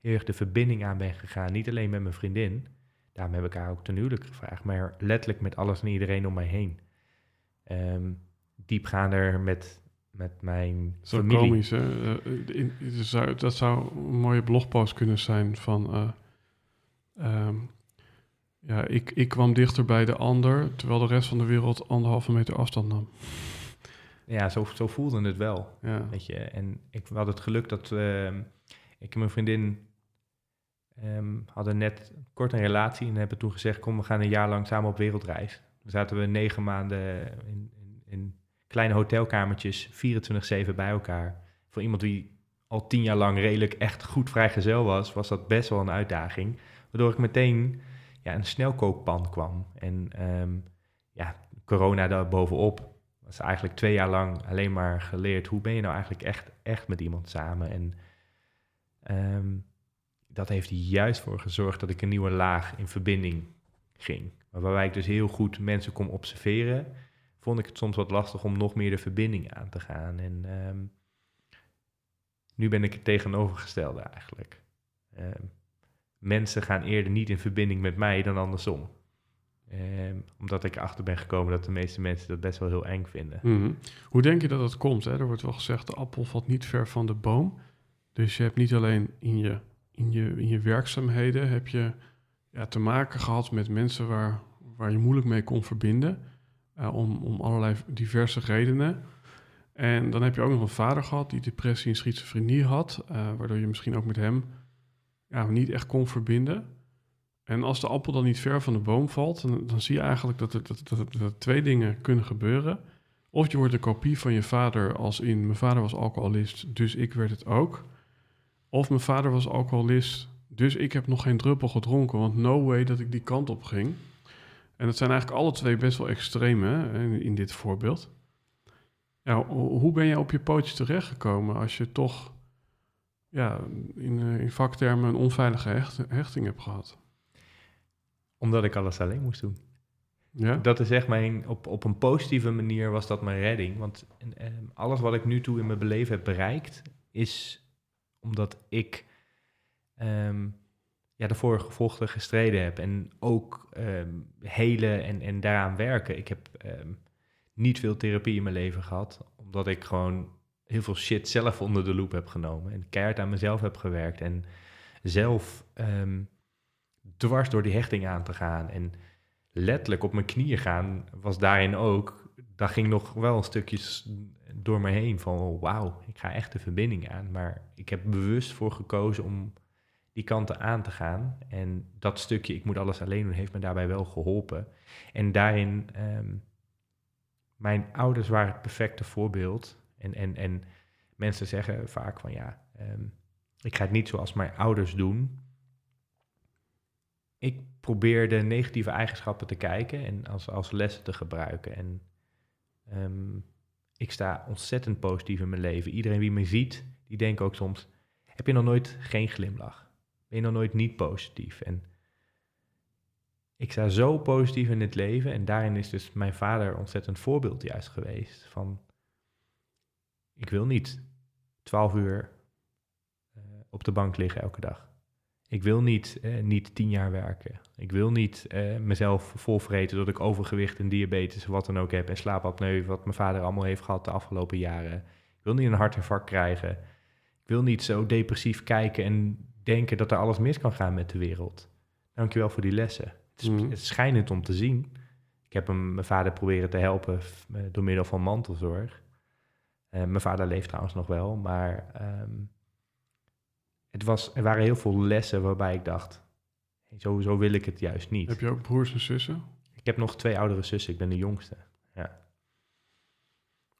heel erg de verbinding aan ben gegaan. Niet alleen met mijn vriendin, daarom heb ik haar ook ten huwelijk gevraagd, maar letterlijk met alles en iedereen om mij heen. Um, diepgaander met met mijn Zo familie. komisch, hè? Uh, dat zou een mooie blogpost kunnen zijn van... Uh, um, ja, ik, ik kwam dichter bij de ander, terwijl de rest van de wereld anderhalve meter afstand nam. Ja, zo, zo voelde het wel. Ja. Weet je? En ik had het geluk dat uh, ik en mijn vriendin um, hadden net kort een relatie en hebben toen gezegd: Kom, we gaan een jaar lang samen op wereldreis. Dan zaten we negen maanden in, in, in kleine hotelkamertjes, 24-7 bij elkaar. Voor iemand die al tien jaar lang redelijk echt goed vrijgezel was, was dat best wel een uitdaging. Waardoor ik meteen ja, een snelkookpan kwam. En um, ja, corona daar bovenop. Was eigenlijk twee jaar lang alleen maar geleerd hoe ben je nou eigenlijk echt, echt met iemand samen. En um, dat heeft er juist voor gezorgd dat ik een nieuwe laag in verbinding ging. Waarbij ik dus heel goed mensen kon observeren vond ik het soms wat lastig om nog meer de verbinding aan te gaan. En ehm, nu ben ik het tegenovergestelde eigenlijk. Ehm, mensen gaan eerder niet in verbinding met mij dan andersom. Ehm, omdat ik achter ben gekomen dat de meeste mensen dat best wel heel eng vinden. Mhm. Hoe denk je dat dat komt? Hè? Er wordt wel gezegd, de appel valt niet ver van de boom. Dus je hebt niet alleen in je, in je, in je werkzaamheden heb je, ja, te maken gehad met mensen waar, waar je moeilijk mee kon verbinden. Uh, om, om allerlei diverse redenen. En dan heb je ook nog een vader gehad die depressie en schizofrenie had, uh, waardoor je misschien ook met hem ja, niet echt kon verbinden. En als de appel dan niet ver van de boom valt, dan, dan zie je eigenlijk dat er, dat, dat, dat twee dingen kunnen gebeuren. Of je wordt een kopie van je vader, als in mijn vader was alcoholist, dus ik werd het ook. Of mijn vader was alcoholist, dus ik heb nog geen druppel gedronken, want no way dat ik die kant op ging. En dat zijn eigenlijk alle twee best wel extreme in, in dit voorbeeld. Ja, hoe ben je op je pootje terechtgekomen als je toch ja, in, eh, in vaktermen een onveilige hechting hebt gehad? Omdat ik alles alleen moest doen. Ja? Dat is echt mijn, op, op een positieve manier was dat mijn redding. Want alles wat ik nu toe in mijn beleven heb bereikt, is omdat ik um, ja, daarvoor gevolgd gestreden heb. En ook um, helen en, en daaraan werken. Ik heb um, niet veel therapie in mijn leven gehad, omdat ik gewoon heel veel shit zelf onder de loep heb genomen. En keihard aan mezelf heb gewerkt. En zelf dwars door die hechting aan te gaan. En letterlijk op mijn knieën gaan was daarin ook. Daar ging nog wel een stukje door me heen van oh, wauw, ik ga echt de verbinding aan. Maar ik heb bewust voor gekozen om die kanten aan te gaan. En dat stukje, ik moet alles alleen doen, heeft me daarbij wel geholpen. En daarin, um, mijn ouders waren het perfecte voorbeeld. En, en, en mensen zeggen vaak van ja, um, ik ga het niet zoals mijn ouders doen. Ik probeer de negatieve eigenschappen te kijken en als, als lessen te gebruiken. En um, ik sta ontzettend positief in mijn leven. Iedereen wie me ziet, die denkt ook soms, heb je nog nooit geen glimlach? ben je nog nooit niet positief. En ik sta zo positief in het leven en daarin is dus mijn vader ontzettend voorbeeld juist geweest van ik wil niet twaalf uur op de bank liggen elke dag. Ik wil niet, eh, niet tien jaar werken. Ik wil niet eh, mezelf volvreten dat ik overgewicht en diabetes wat dan ook heb en slaapapneu, wat mijn vader allemaal heeft gehad de afgelopen jaren. Ik wil niet een hartinfarct krijgen. Ik wil niet zo depressief kijken en denken dat er alles mis kan gaan met de wereld. Dankjewel voor die lessen. Het is, Mhm. het is schijnend om te zien. Ik heb hem, mijn vader proberen te helpen eh, door middel van mantelzorg. Eh, mijn vader leeft trouwens nog wel, maar ehm, het was, er waren heel veel lessen waarbij ik dacht, zo wil ik het juist niet. Heb je ook broers en zussen? Ik heb nog twee oudere zussen, ik ben de jongste.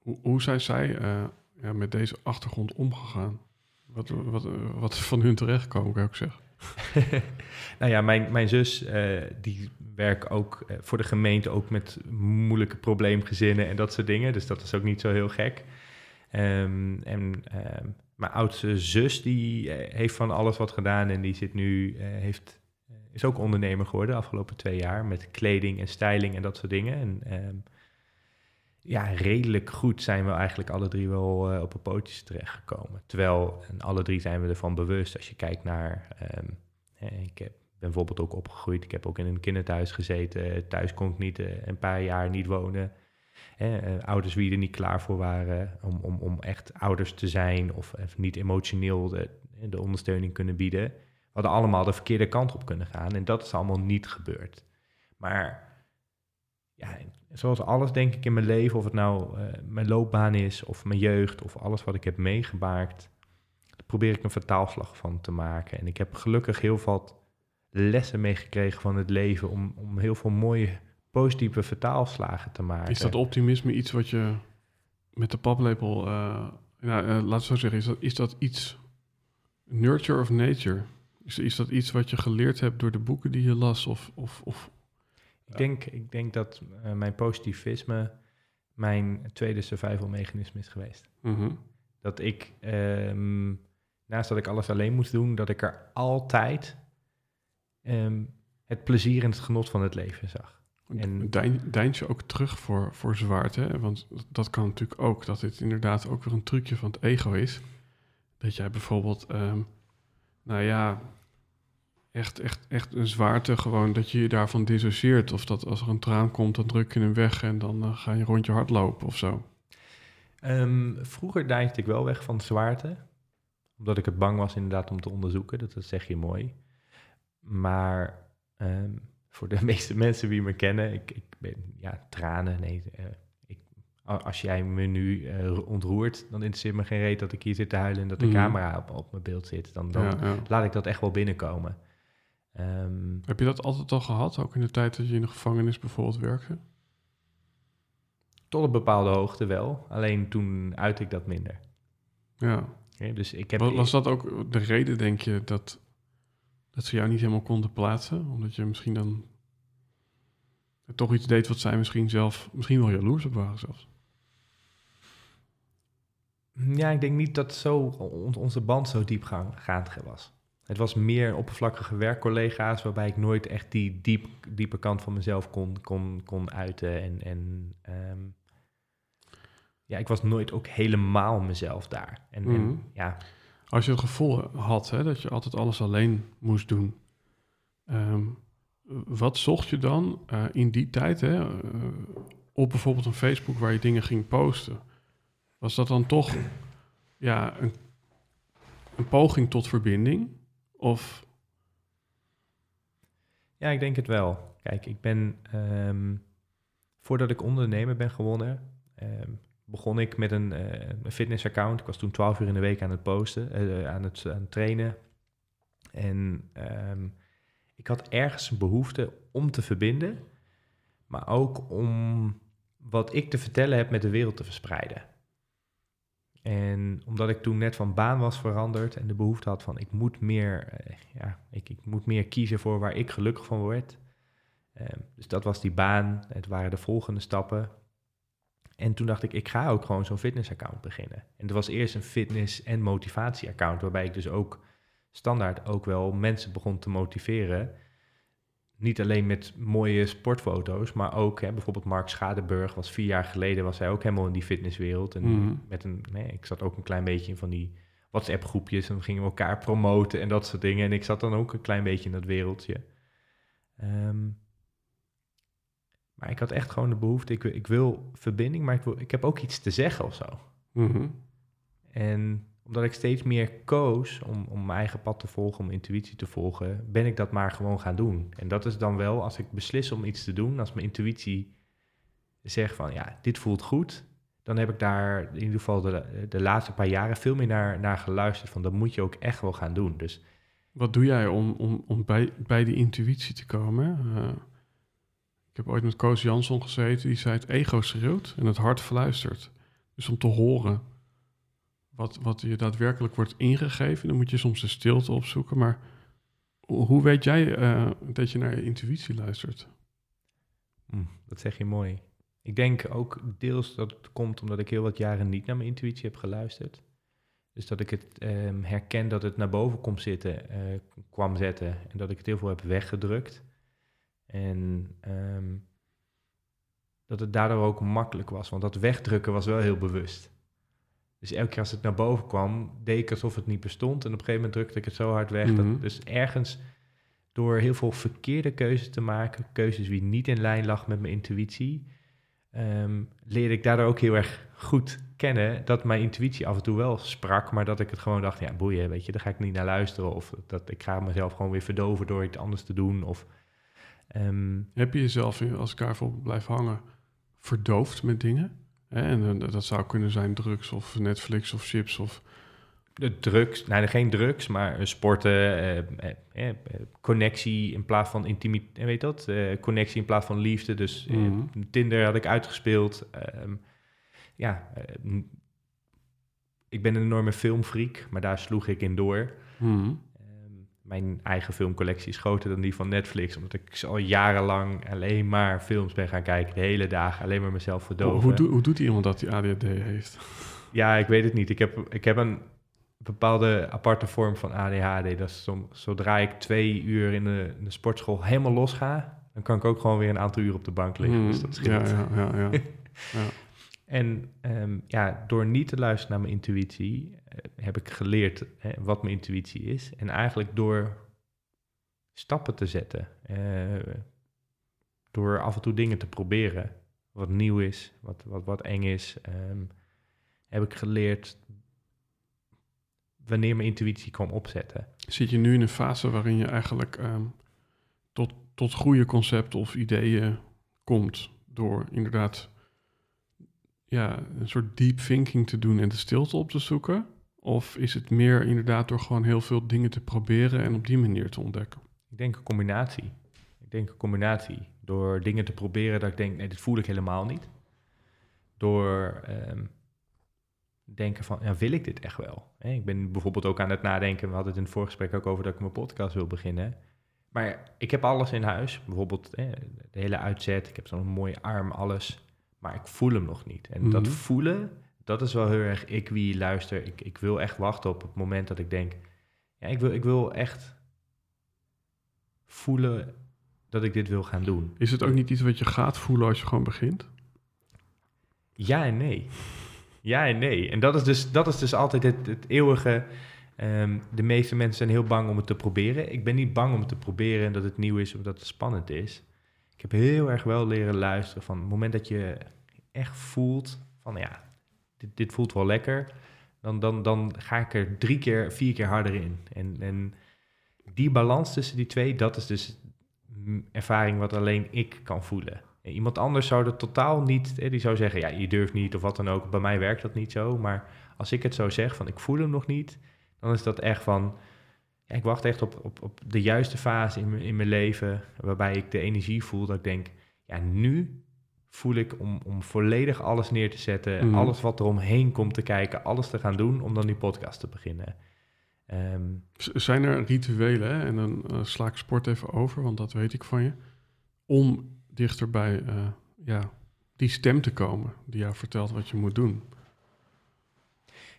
Hoe, hoe zijn zij eh, ja, met deze achtergrond omgegaan? Wat, wat, wat van hun terechtkomen, kan ik zeggen? [LAUGHS] nou ja, mijn, mijn zus, eh, die werkt ook eh, voor de gemeente, ook met moeilijke probleemgezinnen en dat soort dingen. Dus dat is ook niet zo heel gek. Ehm, en ehm, mijn oudste zus, die eh, heeft van alles wat gedaan en die zit nu, eh, heeft, eh, is ook ondernemer geworden de afgelopen twee jaar met kleding en styling en dat soort dingen. En ehm, ja, redelijk goed zijn we eigenlijk alle drie wel op een pootjes terechtgekomen. Terwijl, en alle drie zijn we ervan bewust, als je kijkt naar... ehm, eh, ik heb, ben bijvoorbeeld ook opgegroeid, ik heb ook in een kinderthuis gezeten. Thuis kon ik niet een paar jaar niet wonen. Eh, ouders wie er niet klaar voor waren om, om, om echt ouders te zijn... of eh, niet emotioneel de, de ondersteuning kunnen bieden. Hadden allemaal de verkeerde kant op kunnen gaan en dat is allemaal niet gebeurd. Maar ja, zoals alles denk ik in mijn leven, of het nou eh, mijn loopbaan is of mijn jeugd of alles wat ik heb meegemaakt, probeer ik een vertaalslag van te maken. En ik heb gelukkig heel veel lessen meegekregen van het leven om, om heel veel mooie positieve vertaalslagen te maken. Is dat optimisme iets wat je met de paplepel... eh nou, eh, laat zo zeggen, is dat, is dat iets nurture of nature? Is, is dat iets wat je geleerd hebt door de boeken die je las? Of, of, of Ik denk, ik denk dat eh, mijn positivisme mijn tweede survival mechanisme is geweest. Mhm. Dat ik, ehm, naast dat ik alles alleen moest doen, dat ik er altijd ehm, het plezier en het genot van het leven zag. En- Dein, je ook terug voor, voor zwaarte? Want dat kan natuurlijk ook, dat dit inderdaad ook weer een trucje van het ego is. Dat jij bijvoorbeeld, ehm, nou ja, echt, echt, echt een zwaarte gewoon, dat je je daarvan dissocieert. Of dat als er een traan komt, dan druk je hem weg en dan eh, ga je rond je hart lopen of zo. Ehm, vroeger deinsde ik wel weg van zwaarte, omdat ik het bang was inderdaad om te onderzoeken. Dat, dat zeg je mooi. Maar ehm, voor de [LAUGHS] meeste mensen die me kennen, ik, ik ben, ja, tranen, nee. eh, ik, als jij me nu eh, ontroert, dan interesseert me geen reet dat ik hier zit te huilen en dat de Mhm. camera op, op mijn beeld zit. Dan, dan Ja, ja. laat ik dat echt wel binnenkomen. Ehm, Heb je dat altijd al gehad, ook in de tijd dat je in de gevangenis bijvoorbeeld werkte? tot een bepaalde hoogte wel, alleen toen uit ik dat minder. Ja. Ja, dus ik heb, was dat ook de reden, denk je, dat, dat ze jou niet helemaal konden plaatsen? Omdat je misschien dan toch iets deed wat zij misschien zelf, misschien wel jaloers op waren zelfs. Ja, ik denk niet dat zo on- onze band zo diepgaand was. Het was meer oppervlakkige werkcollega's waarbij ik nooit echt die diep, diepe kant van mezelf kon, kon, kon uiten. En, en ehm, ja, ik was nooit ook helemaal mezelf daar. En, Mhm. en ja, Als je het gevoel had hè, dat je altijd alles alleen moest doen, ehm, wat zocht je dan eh, in die tijd hè, eh, op bijvoorbeeld een Facebook waar je dingen ging posten? Was dat dan toch ja, een, een poging tot verbinding? Of ja, ik denk het wel. Kijk, ik ben, ehm, voordat ik ondernemer ben gewonnen, ehm, begon ik met een, eh, een fitnessaccount. Ik was toen 12 uur in de week aan het posten, eh, aan, het, aan trainen. En ehm, ik had ergens een behoefte om te verbinden, maar ook om wat ik te vertellen heb met de wereld te verspreiden. En omdat ik toen net van baan was veranderd en de behoefte had van ik moet meer, eh, ja, ik, ik moet meer kiezen voor waar ik gelukkig van word. Ehm, dus dat was die baan, het waren de volgende stappen. En toen dacht ik, ik ga ook gewoon zo'n fitnessaccount beginnen. En er was eerst een fitness- en motivatieaccount, waarbij ik dus ook standaard ook wel mensen begon te motiveren. Niet alleen met mooie sportfoto's, maar ook hè, bijvoorbeeld Mark Schadeburg was vier jaar geleden, was hij ook helemaal in die fitnesswereld. En Mhm. met een, nee, ik zat ook een klein beetje in van die WhatsApp groepjes en dan gingen we elkaar promoten en dat soort dingen. En ik zat dan ook een klein beetje in dat wereldje. Ehm, maar ik had echt gewoon de behoefte, ik, wil- ik wil verbinding, maar ik, wil, ik heb ook iets te zeggen of zo. Mhm. En omdat ik steeds meer koos om, om mijn eigen pad te volgen, om intuïtie te volgen, ben ik dat maar gewoon gaan doen. En dat is dan wel, als ik beslis om iets te doen, als mijn intuïtie zegt van ja, dit voelt goed, dan heb ik daar in ieder geval de, de laatste paar jaren veel meer naar, naar geluisterd. Van dat moet je ook echt wel gaan doen. Dus Wat doe jij om, om, om bij, bij die intuïtie te komen? Ik heb ooit met Koos Jansson gezeten, die zei het ego schreeuwt en het hart fluistert. Dus om te horen wat, wat je daadwerkelijk wordt ingegeven, dan moet je soms de stilte opzoeken. Maar hoe weet jij eh, dat je naar je intuïtie luistert? hm, dat zeg je mooi. Ik denk ook deels dat het komt omdat ik heel wat jaren niet naar mijn intuïtie heb geluisterd. Dus dat ik het ehm, herken dat het naar boven komt zitten, eh, kwam zetten en dat ik het heel veel heb weggedrukt. En ehm, dat het daardoor ook makkelijk was, want dat wegdrukken was wel heel bewust. Dus elke keer als het naar boven kwam, deed ik alsof het niet bestond. En op een gegeven moment drukte ik het zo hard weg. Mhm. dat, dus ergens door heel veel verkeerde keuzes te maken, keuzes die niet in lijn lag met mijn intuïtie, ehm, leerde ik daardoor ook heel erg goed kennen dat mijn intuïtie af en toe wel sprak, maar dat ik het gewoon dacht, ja boeien, weet je, daar ga ik niet naar luisteren. Of dat ik ga mezelf gewoon weer verdoven door iets anders te doen. Of, ehm, Heb je jezelf, als ik daarvoor blijf hangen, verdoofd met dingen? Hè, En dat zou kunnen zijn drugs of Netflix of chips of... De drugs, nou geen drugs, maar eh, sporten, eh, eh, eh, connectie in plaats van intimiteit, weet dat? Eh, connectie in plaats van liefde. Dus eh, Mhm. Tinder had ik uitgespeeld. Ehm, ja, eh, ik ben een enorme filmfreak, maar daar sloeg ik in door. Mhm. Mijn eigen filmcollectie is groter dan die van Netflix, omdat ik al jarenlang alleen maar films ben gaan kijken, de hele dagen, alleen maar mezelf verdoven. hoe, hoe doet iemand dat die ADHD heeft? [LAUGHS] Ja, ik weet het niet. Ik heb, ik heb een bepaalde aparte vorm van ADHD. Dat is som- zodra ik twee uur in de, in de sportschool helemaal los ga, dan kan ik ook gewoon weer een aantal uur op de bank liggen. Dus dat ja, scheelt. ja, ja, ja. ja. [LAUGHS] En ehm, ja, door niet te luisteren naar mijn intuïtie, eh, heb ik geleerd hè, wat mijn intuïtie is. En eigenlijk door stappen te zetten, eh, door af en toe dingen te proberen, wat nieuw is, wat, wat, wat eng is, ehm, heb ik geleerd wanneer mijn intuïtie kwam opzetten. Zit je nu in een fase waarin je eigenlijk ehm, tot, tot goede concepten of ideeën komt door inderdaad ja, een soort deep thinking te doen en de stilte op te zoeken? Of is het meer inderdaad door gewoon heel veel dingen te proberen en op die manier te ontdekken? Ik denk een combinatie. Ik denk een combinatie. Door dingen te proberen dat ik denk, nee, dit voel ik helemaal niet. Door ehm, denken van, ja, wil ik dit echt wel? Ik ben bijvoorbeeld ook aan het nadenken, we hadden het in het voorgesprek ook over dat ik mijn podcast wil beginnen. Maar ik heb alles in huis, bijvoorbeeld de hele uitzet, ik heb zo'n mooie arm, alles. Maar ik voel hem nog niet. En dat Mhm. voelen, dat is wel heel erg ik wie luister. Ik, ik wil echt wachten op het moment dat ik denk, ja, ik wil, ik wil echt voelen dat ik dit wil gaan doen. Is het ook niet iets wat je gaat voelen als je gewoon begint? Ja en nee. Ja en nee. En dat is dus, dat is dus altijd het, het eeuwige. ehm, de meeste mensen zijn heel bang om het te proberen. Ik ben niet bang om het te proberen en dat het nieuw is omdat het spannend is. Ik heb heel erg wel leren luisteren van het moment dat je echt voelt van ja, dit, dit voelt wel lekker. Dan, dan, dan ga ik er drie keer, vier keer harder in. En, en die balans tussen die twee, dat is dus ervaring wat alleen ik kan voelen. En iemand anders zou dat totaal niet, die zou zeggen, ja, je durft niet of wat dan ook. Bij mij werkt dat niet zo. Maar als ik het zo zeg van ik voel hem nog niet, dan is dat echt van, ik wacht echt op, op, op de juiste fase in, mijn- in mijn leven, waarbij ik de energie voel dat ik denk, ja, nu voel ik om, om volledig alles neer te zetten, Mhm. alles wat er omheen komt te kijken, alles te gaan doen om dan die podcast te beginnen. Ehm, Zijn er rituelen, hè? en dan eh, sla ik sport even over, want dat weet ik van je, om dichter bij eh, ja, die stem te komen die jou vertelt wat je moet doen?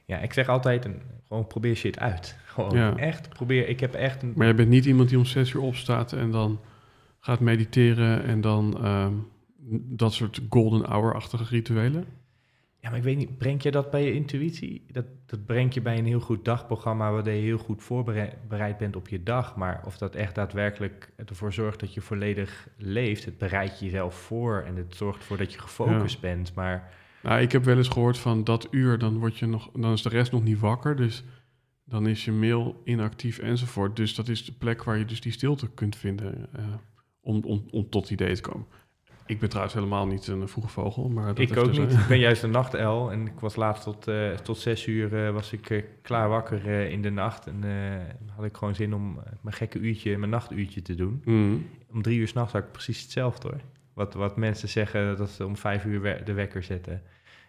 ja, ik zeg altijd, een, gewoon probeer shit uit. Gewoon Ja. echt probeer. Ik heb echt een, Maar je bent niet iemand die om zes uur opstaat en dan gaat mediteren en dan ehm, dat soort golden hour-achtige rituelen? Ja, maar ik weet niet, breng je dat bij je intuïtie? Dat, dat breng je bij een heel goed dagprogramma, waar je heel goed voorbereid bent op je dag. Maar of dat echt daadwerkelijk ervoor zorgt dat je volledig leeft, het bereidt je jezelf voor en het zorgt ervoor dat je gefocust bent. Maar nou, ik heb wel eens gehoord van dat uur, dan, word je nog, dan is de rest nog niet wakker. Dus dan is je mail inactief enzovoort. Dus dat is de plek waar je dus die stilte kunt vinden uh, om, om, om tot idee te komen. Ik ben trouwens helemaal niet een vroege vogel. Maar dat ik ook niet. Ik ben juist een nachtel. En ik was laatst tot, uh, tot zes uur uh, was ik klaar wakker in de nacht. En had ik gewoon zin om mijn gekke uurtje, mijn nachtuurtje te doen. Mm. Om drie uur s'nachts had ik precies hetzelfde hoor. Wat, wat mensen zeggen dat ze om vijf uur de wekker zetten.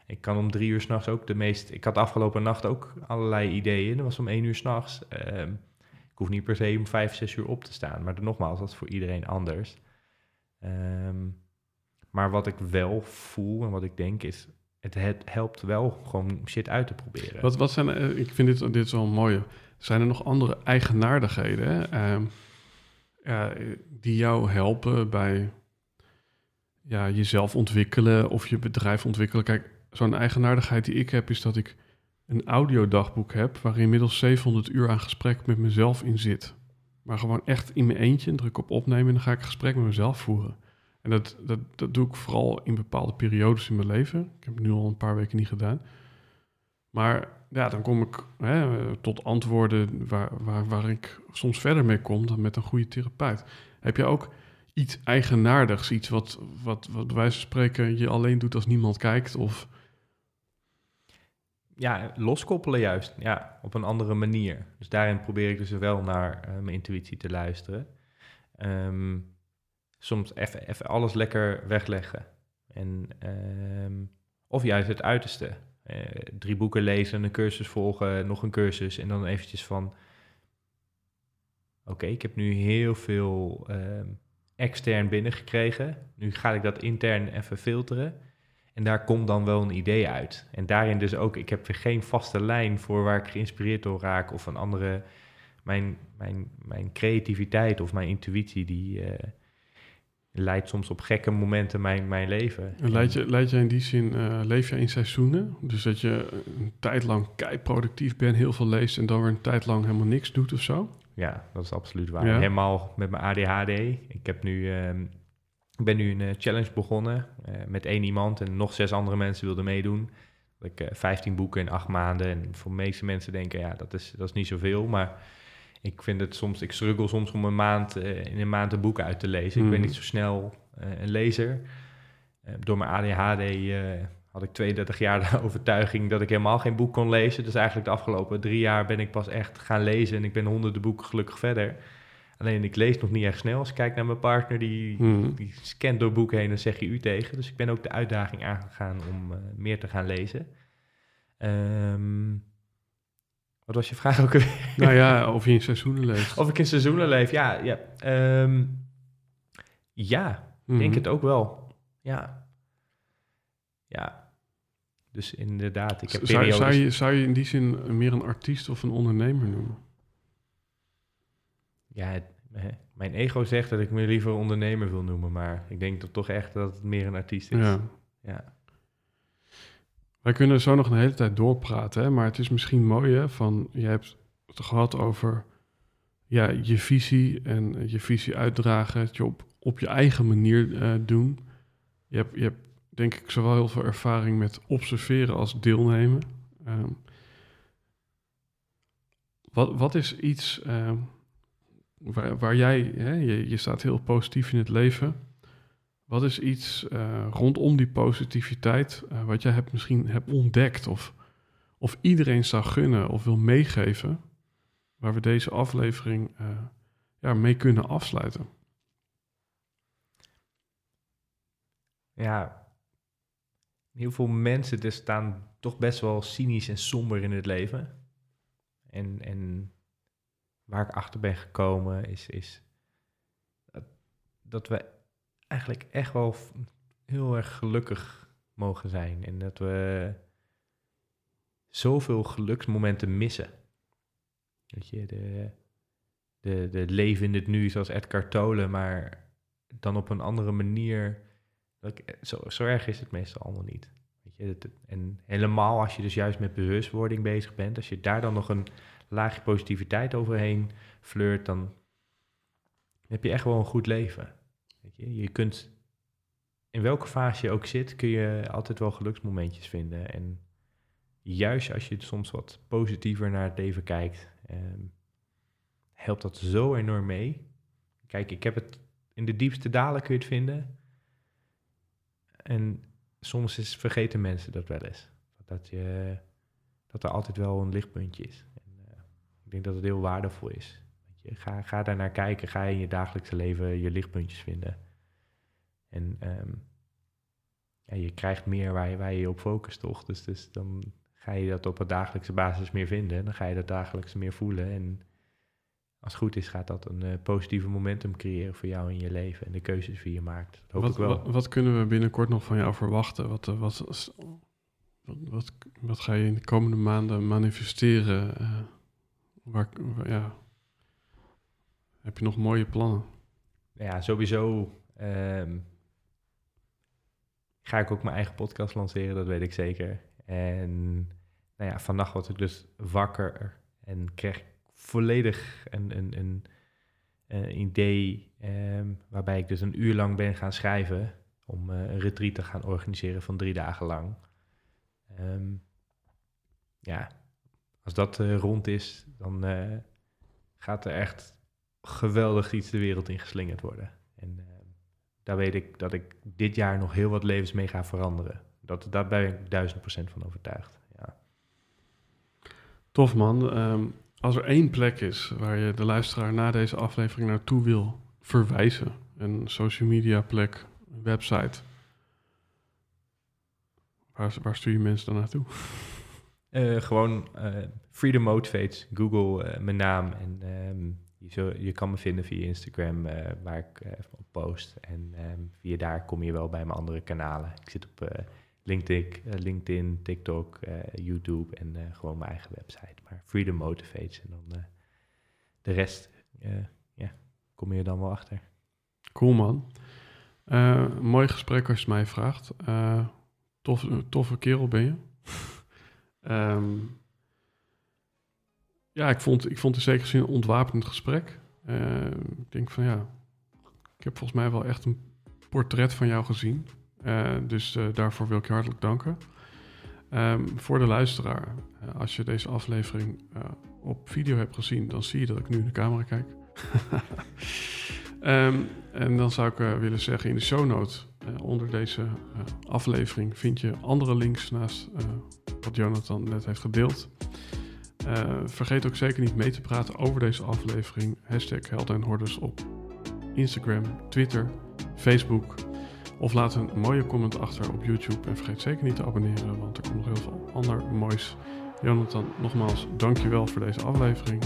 Ik kan om drie uur s'nachts ook de meest... Ik had afgelopen nacht ook allerlei ideeën. Dat was om één uur s'nachts. Uh, ik hoef niet per se om vijf, zes uur op te staan. Maar nogmaals, dat is voor iedereen anders. Um, maar wat ik wel voel en wat ik denk is... Het, het helpt wel gewoon shit uit te proberen. Wat, wat zijn... Uh, ik vind dit, dit wel mooi. Zijn er nog andere eigenaardigheden... Uh, die jou helpen bij ja, jezelf ontwikkelen of je bedrijf ontwikkelen. Kijk, zo'n eigenaardigheid die ik heb, is dat ik een audiodagboek heb waarin inmiddels 700 uur aan gesprek met mezelf in zit. Maar gewoon echt in mijn eentje, druk op opnemen en dan ga ik een gesprek met mezelf voeren. En dat, dat, dat doe ik vooral in bepaalde periodes in mijn leven. Ik heb het nu al een paar weken niet gedaan. Maar ja, dan kom ik hè, tot antwoorden waar, waar, waar ik soms verder mee kom dan met een goede therapeut. Heb je ook iets eigenaardigs, iets wat, wat, wat wij spreken je alleen doet als niemand kijkt? Of ja, loskoppelen juist. Ja, op een andere manier. Dus daarin probeer ik dus wel naar uh, mijn intuïtie te luisteren. Um, soms even alles lekker wegleggen. En, um, of juist het uiterste. Uh, drie boeken lezen, een cursus volgen, nog een cursus. En dan eventjes van... Oké, ik heb nu heel veel um, extern binnengekregen. Nu ga ik dat intern even filteren. En daar komt dan wel een idee uit. En daarin dus ook, ik heb weer geen vaste lijn voor waar ik geïnspireerd door raak of een andere. Mijn, mijn, mijn creativiteit of mijn intuïtie, die uh, leidt soms op gekke momenten mijn, mijn leven. En leid, je, leid jij in die zin, uh, leef je in seizoenen? Dus dat je een tijd lang kei productief bent, heel veel leest en dan weer een tijd lang helemaal niks doet of zo? Ja, dat is absoluut waar. Ja. Helemaal met mijn ADHD. Ik heb nu. Uh, ik ben nu een uh, challenge begonnen uh, met één iemand en nog zes andere mensen wilden meedoen. Dat ik uh, eh, 15 boeken in acht maanden. En voor de meeste mensen denken, ja, dat is, dat is niet zoveel. Maar ik vind het soms, ik struggle soms om een maand, in een maand een boek uit te lezen. Mm. Ik ben mhm. niet zo snel een lezer. door mijn ADHD had ik 32 jaar de [LAUGHS] overtuiging dat ik helemaal geen boek kon lezen. Dus eigenlijk de afgelopen drie jaar ben ik pas echt gaan lezen. En ik ben honderden boeken gelukkig verder. Alleen ik lees nog niet erg snel. Als ik kijk naar mijn partner, die, hmm. die scant door boeken heen en zeg je u tegen. Dus ik ben ook de uitdaging aangegaan om uh, meer te gaan lezen. Um, wat was je vraag ook weer? [LAUGHS] Nou ja, of je in seizoenen leeft. Of ik in seizoenen leef, ja. Ja, um, ja mm denk het ook wel. Ja. Ja. Dus inderdaad, ik heb zou, zou, je, zou je in die zin meer een artiest of een ondernemer noemen? Ja, mijn ego zegt dat ik me liever ondernemer wil noemen, maar ik denk toch echt dat het meer een artiest is. Ja. ja. Wij kunnen zo nog een hele tijd doorpraten, hè? maar het is misschien mooi hè, van, je hebt het gehad over ja, je visie en je visie uitdragen, het je op, op je eigen manier uh, doen. Je hebt, je hebt denk ik zowel heel veel ervaring met observeren als deelnemen. Um, wat, wat is iets... Um, waar, waar jij, hè, je, staat heel positief in het leven. Wat is iets uh, rondom die positiviteit uh, wat jij hebt, misschien hebt ontdekt of, of iedereen zou gunnen of wil meegeven, waar we deze aflevering uh, ja, mee kunnen afsluiten? Ja, heel veel mensen dus staan toch best wel cynisch en somber in het leven. En, en waar ik achter ben gekomen, is, is dat, we eigenlijk echt wel heel erg gelukkig mogen zijn. En dat we zoveel geluksmomenten missen. Weet je, de, de, de leven in het nu, zoals Edgar Tolle, maar dan op een andere manier. Zo, zo erg is het meestal allemaal niet. Weet je, en helemaal als je dus juist met bewustwording bezig bent, als je daar dan nog een laagje positiviteit overheen flirt, dan heb je echt wel een goed leven. Weet je? je kunt, in welke fase je ook zit, kun je altijd wel geluksmomentjes vinden. En juist als je soms wat positiever naar het leven kijkt, ehm, helpt dat zo enorm mee. Kijk, ik heb het in de diepste dalen kun je het vinden. En soms is, vergeten mensen dat wel eens. Dat, je, dat er altijd wel een lichtpuntje is. Ik denk dat het heel waardevol is. Je, ga, ga daar naar kijken. Ga in je dagelijkse leven je lichtpuntjes vinden. En ehm, ja, je krijgt meer waar je, waar je je op focust, toch? Dus, dus dan ga je dat op een dagelijkse basis meer vinden. Dan ga je dat dagelijks meer voelen. En als het goed is, gaat dat een eh, positieve momentum creëren voor jou in je leven. En de keuzes die je maakt. Dat hoop Wat, ik wel. wat, wat kunnen we binnenkort nog van jou verwachten? Wat, eh, wat, wat, wat, wat ga je in de komende maanden manifesteren? Eh, ja. Heb je nog mooie plannen? ja, sowieso ehm, ga ik ook mijn eigen podcast lanceren, dat weet ik zeker. En nou ja, vannacht word ik dus wakker en kreeg volledig een, een, een, een idee ehm, waarbij ik dus een uur lang ben gaan schrijven om eh, een retreat te gaan organiseren van drie dagen lang. Ehm, ja, als dat eh, rond is, dan eh, gaat er echt geweldig iets de wereld in geslingerd worden. En eh, daar weet ik dat ik dit jaar nog heel wat levens mee ga veranderen. Dat, daar ben ik duizend procent van overtuigd. Ja. Tof man. Ehm, als er één plek is waar je de luisteraar na deze aflevering naartoe wil verwijzen, een social media plek, een website, waar, waar stuur je mensen dan naartoe? [LAUGHS] Eh, gewoon eh, Freedom Motivates, Google eh, mijn naam en ehm, je, je kan me vinden via Instagram waar ik op post. En ehm, via daar kom je wel bij mijn andere kanalen. Ik zit op LinkedIn, LinkedIn, TikTok, YouTube en gewoon mijn eigen website. Maar Freedom Motivates en dan de rest, ja, kom je dan wel achter. Cool man. Mooi gesprek als je mij vraagt. Tof, toffe kerel ben je. Ehm, ja, ik vond, ik vond in zekere zin een ontwapenend gesprek. Eh, ik denk van ja, ik heb volgens mij wel echt een portret van jou gezien. Eh, dus eh, daarvoor wil ik je hartelijk danken. Ehm, voor de luisteraar, eh, als je deze aflevering op video hebt gezien, dan zie je dat ik nu in de camera kijk. [LAUGHS] Ehm, en dan zou ik willen zeggen, in de show notes onder deze eh, aflevering vind je andere links naast eh, wat Jonathan net heeft gedeeld. Eh, vergeet ook zeker niet mee te praten over deze aflevering. Hashtag Helden en op Instagram, Twitter, Facebook. Of laat een mooie comment achter op YouTube. En vergeet zeker niet te abonneren, want er komt nog heel veel ander moois. Jonathan, nogmaals, dankjewel voor deze aflevering.